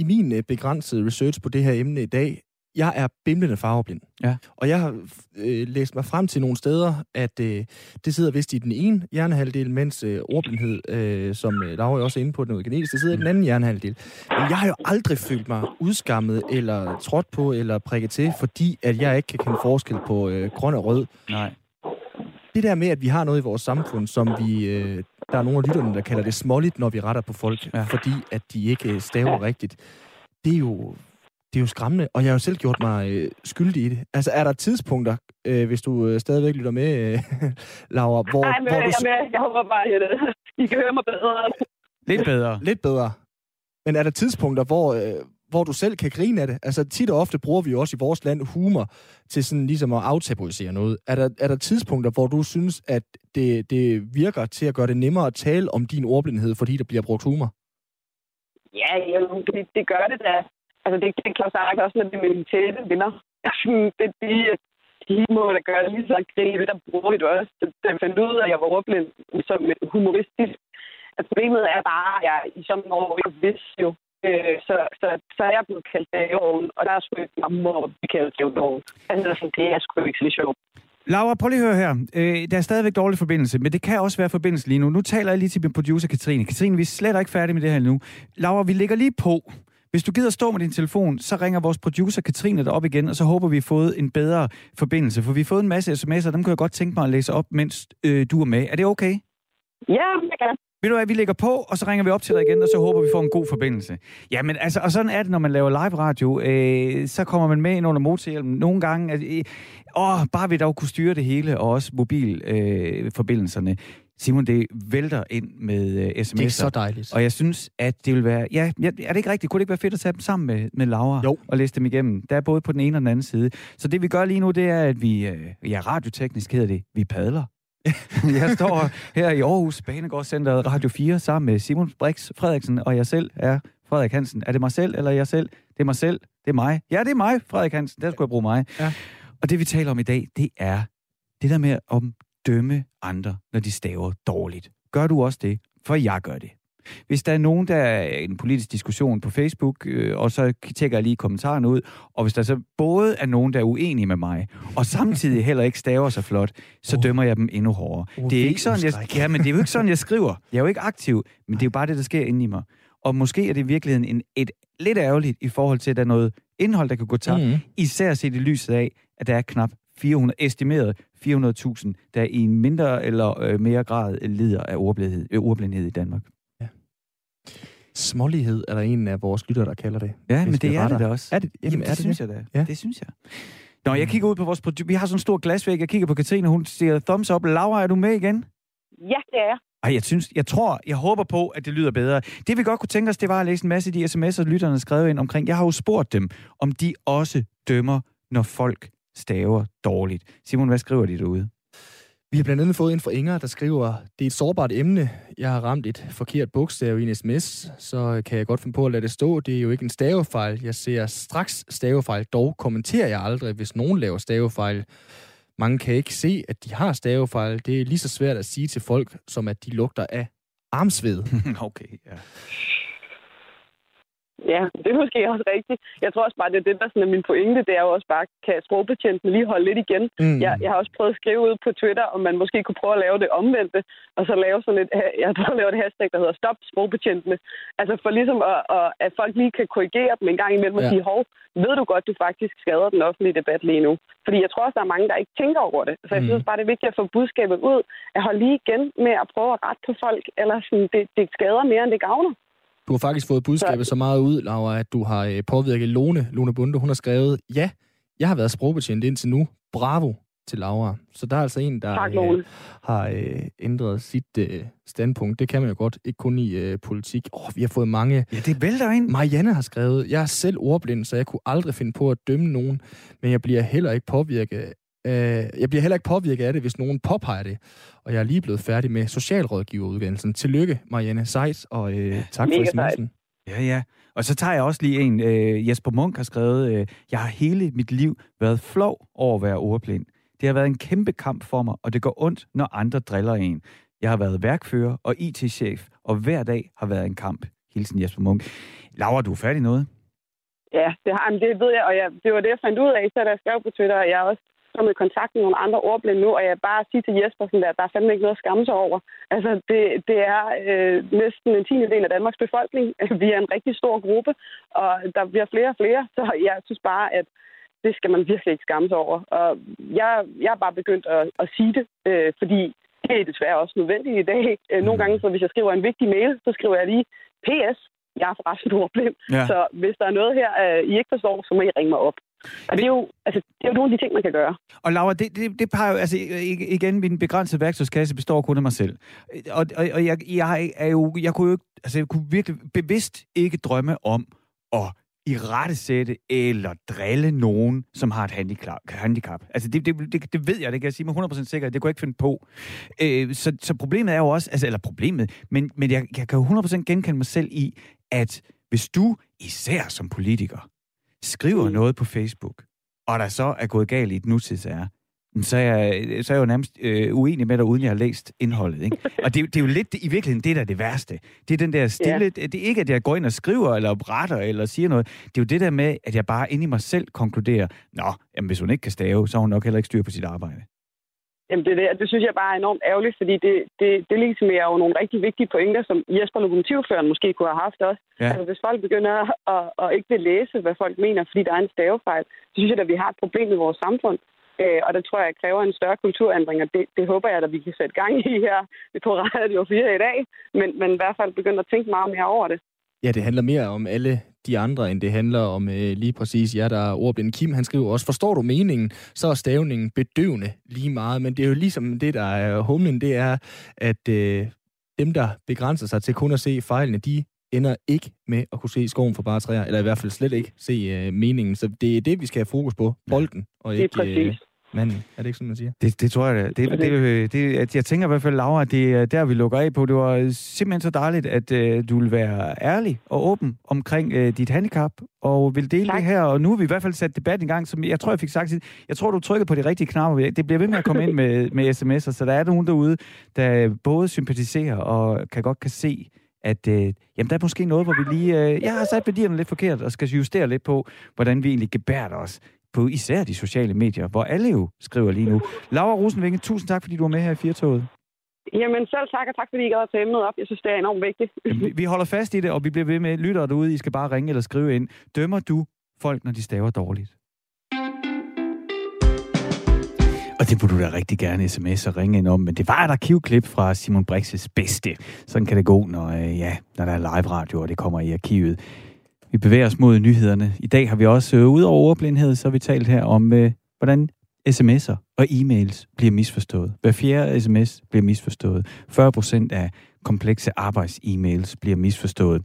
i min øh, begrænsede research på det her emne i dag, jeg er bimlende farveblind. Ja. Og jeg har øh, læst mig frem til nogle steder, at øh, det sidder vist i den ene hjernehalvdel, mens øh, ordblindhed, øh, som øh, Laura også er inde på noget genetisk, det sidder i den anden hjernehalvdel. Men jeg har jo aldrig følt mig udskammet, eller trådt på, eller prikket til, fordi at jeg ikke kan kende forskel på øh, grøn og rød. Nej. Det der med, at vi har noget i vores samfund, som vi... Øh, der er nogle af lytterne, der kalder det småligt, når vi retter på folk, Ja. ja. fordi at de ikke øh, staver rigtigt. Det er jo det er jo skræmmende, og jeg har jo selv gjort mig øh, skyldig i det. Altså, er der tidspunkter, øh, hvis du øh, stadigvæk lytter med, øh, Laura, hvor, Nej, men hvor du... jeg, med. jeg håber bare, at øh, I kan høre mig bedre. Lidt bedre. Lidt bedre. Men er der tidspunkter, hvor, øh, hvor du selv kan grine af det? Altså, tit og ofte bruger vi jo også i vores land humor til sådan ligesom at aftabuisere noget. Er der, er der tidspunkter, hvor du synes, at det, det virker til at gøre det nemmere at tale om din ordblindhed, fordi der bliver brugt humor? Ja, jamen, det, det gør det da. Altså, det, det er Claus Ark også, når det er med tætte venner. det, det, de må da gøre det lige så grine der bruger vi det også. Da jeg fandt ud af, at jeg var ordblind som humoristisk. At problemet er bare, at jeg i sådan nogle år ikke vidste jo. Øh, så, så, så er jeg blevet kaldt dageovn, og der er sgu ikke mamma at blive kaldt dageovn. Altså, sådan, det er sgu ikke så sjovt. Laura, prøv lige at høre her. Øh, der er stadigvæk dårlig forbindelse, men det kan også være forbindelse lige nu. Nu taler jeg lige til min producer, Katrine. Katrine, vi er slet ikke færdige med det her nu. Laura, vi ligger lige på. Hvis du gider stå med din telefon, så ringer vores producer Katrine dig op igen, og så håber vi, har fået en bedre forbindelse. For vi har fået en masse sms'er, dem kunne jeg godt tænke mig at læse op, mens øh, du er med. Er det okay? Ja, jeg kan. Ved du hvad, vi lægger på, og så ringer vi op til dig igen, og så håber vi får en god forbindelse. Jamen altså, og sådan er det, når man laver live radio. Øh, så kommer man med ind under motorhjelmen. Nogle gange, altså, øh, åh, bare vi dog kunne styre det hele, og også mobilforbindelserne. Øh, forbindelserne. Simon, det vælter ind med øh, sms'er. Det er så dejligt. Og jeg synes, at det vil være... Ja, er det ikke rigtigt? Kunne det ikke være fedt at tage dem sammen med, med Laura? Jo. Og læse dem igennem? Der er både på den ene og den anden side. Så det vi gør lige nu, det er, at vi... Øh, ja, radioteknisk hedder det, vi padler. jeg står her i Aarhus, Banegårdscenteret Radio 4, sammen med Simon Brix Frederiksen, og jeg selv er Frederik Hansen. Er det mig selv, eller jeg selv? Det er mig selv. Det er mig. Ja, det er mig, Frederik Hansen. Der skulle jeg bruge mig. Ja. Og det, vi taler om i dag, det er det der med at dømme andre, når de staver dårligt. Gør du også det? For jeg gør det. Hvis der er nogen, der er en politisk diskussion på Facebook, øh, og så tjekker jeg lige kommentaren ud, og hvis der så både er nogen, der er uenige med mig, og samtidig heller ikke staver så flot, så Oh. dømmer jeg dem endnu hårdere. Oh, det er ikke sådan, jeg, ja, men det er jo ikke sådan, jeg skriver. Jeg er jo ikke aktiv, men det er jo bare det, der sker inde i mig. Og måske er det i virkeligheden en, et, lidt ærgerligt i forhold til, at der er noget indhold, der kan gå tabt. Mhm. Især set i lyset af, at der er knap 400, estimeret 400.000, der i en mindre eller øh, mere grad lider af ordblindhed, øh, ordblindhed i Danmark. Smålighed er der en af vores lyttere, der kalder det. Ja, men det er retter. det da også. Er det, Jamen, det, er det synes det? jeg da. Ja. Det synes jeg. Nå, jeg kigger ud på vores... Vi har sådan en stor glasvæg. Jeg kigger på Katrine, hun siger thumbs up. Laura, er du med igen? Ja, det er jeg. Ej, jeg synes, jeg tror, jeg håber på, at det lyder bedre. Det vi godt kunne tænke os, det var at læse en masse af de sms'er, lytterne skrev ind omkring. Jeg har jo spurgt dem, om de også dømmer, når folk staver dårligt. Simon, hvad skriver de derude? Vi har blandt andet fået en fra Inger, der skriver, det er et sårbart emne. Jeg har ramt et forkert bogstav i en sms, så kan jeg godt finde på at lade det stå. Det er jo ikke en stavefejl. Jeg ser straks stavefejl. Dog kommenterer jeg aldrig, hvis nogen laver stavefejl. Mange kan ikke se, at de har stavefejl. Det er lige så svært at sige til folk, som at de lugter af armsved. okay, ja. Ja, det er måske også rigtigt. Jeg tror også bare, det er det, der sådan er min pointe. Det er jo også bare, kan sprogbetjenten lige holde lidt igen. Mm. Jeg, jeg har også prøvet at skrive ud på Twitter, om man måske kunne prøve at lave det omvendte, og så lave sådan et, jeg har prøvet at lave det hashtag, der hedder stop sprogbetjentene. Altså for ligesom at, at, at folk lige kan korrigere dem en gang imellem og ja. sige, hov, ved du godt, du faktisk skader den offentlige debat lige nu? Fordi jeg tror også, der er mange, der ikke tænker over det. Så jeg mm. synes bare, det er vigtigt at få budskabet ud, at holde lige igen med at prøve at rette på folk, eller sådan, det, det skader mere, end det gavner. Du har faktisk fået budskabet så, så meget ud, Laura, at du har øh, påvirket Lone, Lone Bunde. Hun har skrevet, ja, jeg har været sprogbetjent indtil nu. Bravo til Laura. Så der er altså en, der tak, øh, har øh, ændret sit øh, standpunkt. Det kan man jo godt, ikke kun i øh, politik. Åh, vi har fået mange... Ja, det vælter ind. Marianne har skrevet, jeg er selv ordblind, så jeg kunne aldrig finde på at dømme nogen, men jeg bliver heller ikke påvirket Øh, jeg bliver heller ikke påvirket af det, hvis nogen påpeger det. Og jeg er lige blevet færdig med socialrådgiveruddannelsen. Tillykke, Marianne Seitz, og øh, tak Mega for sms'en. Ja, ja. Og så tager jeg også lige en. Øh, Jesper Munk har skrevet, øh, jeg har hele mit liv været flov over at være ordblind. Det har været en kæmpe kamp for mig, og det går ondt, når andre driller en. Jeg har været værkfører og IT-chef, og hver dag har været en kamp. Hilsen Jesper Munk. Laura, du er færdig noget? Ja, det, har, det ved jeg, og jeg, det var det, jeg fandt ud af, så da jeg skrev på Twitter, og jeg også kommet i kontakt med nogle andre ordblinde nu, og jeg bare sige til Jesper, sådan der, at der er fandme ikke noget at skamme sig over. Altså, det, det er øh, næsten en tiende del af Danmarks befolkning. Vi er en rigtig stor gruppe, og der bliver flere og flere, så jeg synes bare, at det skal man virkelig ikke skamme sig over. Og jeg, jeg er bare begyndt at, at sige det, øh, fordi det er desværre også nødvendigt i dag. Øh, nogle gange, så hvis jeg skriver en vigtig mail, så skriver jeg lige PS, jeg er forresten ordblind. Ja. Så hvis der er noget her, øh, I ikke forstår, så må I ringe mig op. Og det er, jo, altså, det er jo nogle af de ting, man kan gøre. Og Laura, det, det, det peger jo, altså igen, min begrænsede værktøjskasse består kun af mig selv. Og, og, og jeg, jeg, er jo, jeg kunne jo altså, jeg kunne virkelig bevidst ikke drømme om at i rettesætte eller drille nogen, som har et handicap. Altså, det, det, det, det ved jeg, det kan jeg sige med 100% sikkerhed, det kunne jeg ikke finde på. Øh, så, så problemet er jo også, altså, eller problemet, men, men jeg, jeg kan jo 100% genkende mig selv i, at hvis du, især som politiker, skriver mm. noget på Facebook, og der så er gået galt i et nutidsære, så er jeg, så er jeg jo nærmest øh, uenig med dig, uden jeg har læst indholdet. Ikke? Og det, det er jo lidt i virkeligheden det, der er det værste. Det er den der stille... Yeah. Det er ikke, at jeg går ind og skriver, eller retter, eller siger noget. Det er jo det der med, at jeg bare inde i mig selv konkluderer, nå, jamen, hvis hun ikke kan stave, så har hun nok heller ikke styr på sit arbejde. Jamen det, det, det synes jeg bare er enormt ærgerligt, fordi det, det, det legitimerer jo nogle rigtig vigtige pointer, som Jesper Lokomotivføren måske kunne have haft også. Ja. Altså hvis folk begynder at, at ikke vil læse, hvad folk mener, fordi der er en stavefejl, så synes jeg at vi har et problem i vores samfund. Øh, og det tror jeg kræver en større kulturændring, og det, det håber jeg, at vi kan sætte gang i her på Radio 4 i dag. Men, men i hvert fald begynde at tænke meget mere over det. Ja, det handler mere om alle de andre, end det handler om øh, lige præcis jer, der er ordblind. Kim, han skriver også, forstår du meningen, så er stavningen bedøvende lige meget. Men det er jo ligesom det, der er humlen, det er, at øh, dem, der begrænser sig til kun at se fejlene, de ender ikke med at kunne se skoven for bare træer, eller i hvert fald slet ikke se øh, meningen. Så det er det, vi skal have fokus på, bolden, og ikke... Øh, manden. Er det ikke sådan, man siger? Det, det tror jeg, det, det, det, det, Jeg tænker i hvert fald, Laura, at det er der, vi lukker af på. Det var simpelthen så dejligt, at uh, du vil være ærlig og åben omkring uh, dit handicap, og vil dele tak. det her. Og nu har vi i hvert fald sat debat i gang, som jeg tror, jeg fik sagt. Jeg tror, du trykkede på de rigtige knapper. Det bliver ved med at komme ind med, med sms'er, så der er nogen derude, der både sympatiserer og kan godt kan se, at øh, jamen, der er måske noget, hvor vi lige... Øh, jeg har sat værdierne lidt forkert, og skal justere lidt på, hvordan vi egentlig gebærer os på især de sociale medier, hvor alle jo skriver lige nu. Laura Rosenvinge, tusind tak, fordi du var med her i Firtoget. Jamen selv tak, og tak fordi I gad at tage emnet op. Jeg synes, det er enormt vigtigt. vi, holder fast i det, og vi bliver ved med lytter derude. I skal bare ringe eller skrive ind. Dømmer du folk, når de staver dårligt? Og det burde du da rigtig gerne sms og ringe ind om. Men det var et arkivklip fra Simon Brixes bedste. Sådan kan det gå, når, øh, ja, når der er live radio, og det kommer i arkivet. Vi bevæger os mod nyhederne. I dag har vi også, øh, ud over ordblindhed, så har vi talt her om, øh, hvordan sms'er og e-mails bliver misforstået. Hver fjerde sms bliver misforstået. 40 procent af komplekse arbejds-e-mails bliver misforstået.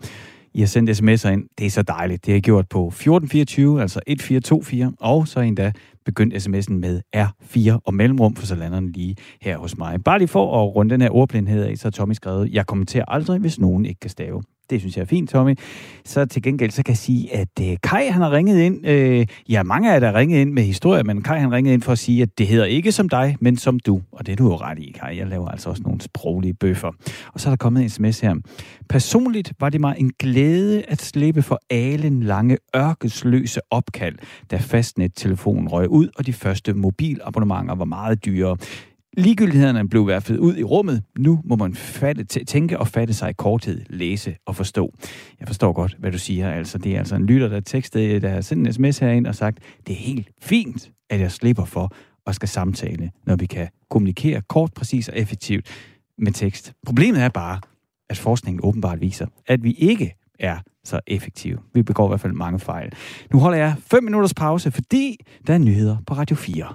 I har sendt sms'er ind. Det er så dejligt. Det har I gjort på 1424, altså 1424, og så endda begyndt sms'en med R4 og mellemrum, for så lander den lige her hos mig. Bare lige for at runde den her ordblindhed af, så har Tommy skrevet, jeg kommenterer aldrig, hvis nogen ikke kan stave. Det synes jeg er fint, Tommy. Så til gengæld, så kan jeg sige, at øh, Kai han har ringet ind. Øh, ja, mange af jer der har ringet ind med historier, men Kai han ringet ind for at sige, at det hedder ikke som dig, men som du. Og det er du jo ret i, Kai. Jeg laver altså også nogle sproglige bøffer. Og så er der kommet en sms her. Personligt var det mig en glæde at slippe for alen lange ørkesløse opkald, da fastnet-telefonen røg ud, og de første mobilabonnementer var meget dyre. Ligegyldighederne blev værfet ud i rummet. Nu må man fatte, tænke og fatte sig i korthed, læse og forstå. Jeg forstår godt, hvad du siger. Altså, det er altså en lytter, der tekstede, øh, der har sendt en sms herind og sagt, det er helt fint, at jeg slipper for at skal samtale, når vi kan kommunikere kort, præcis og effektivt med tekst. Problemet er bare, at forskningen åbenbart viser, at vi ikke er så effektive. Vi begår i hvert fald mange fejl. Nu holder jeg 5 minutters pause, fordi der er nyheder på Radio 4.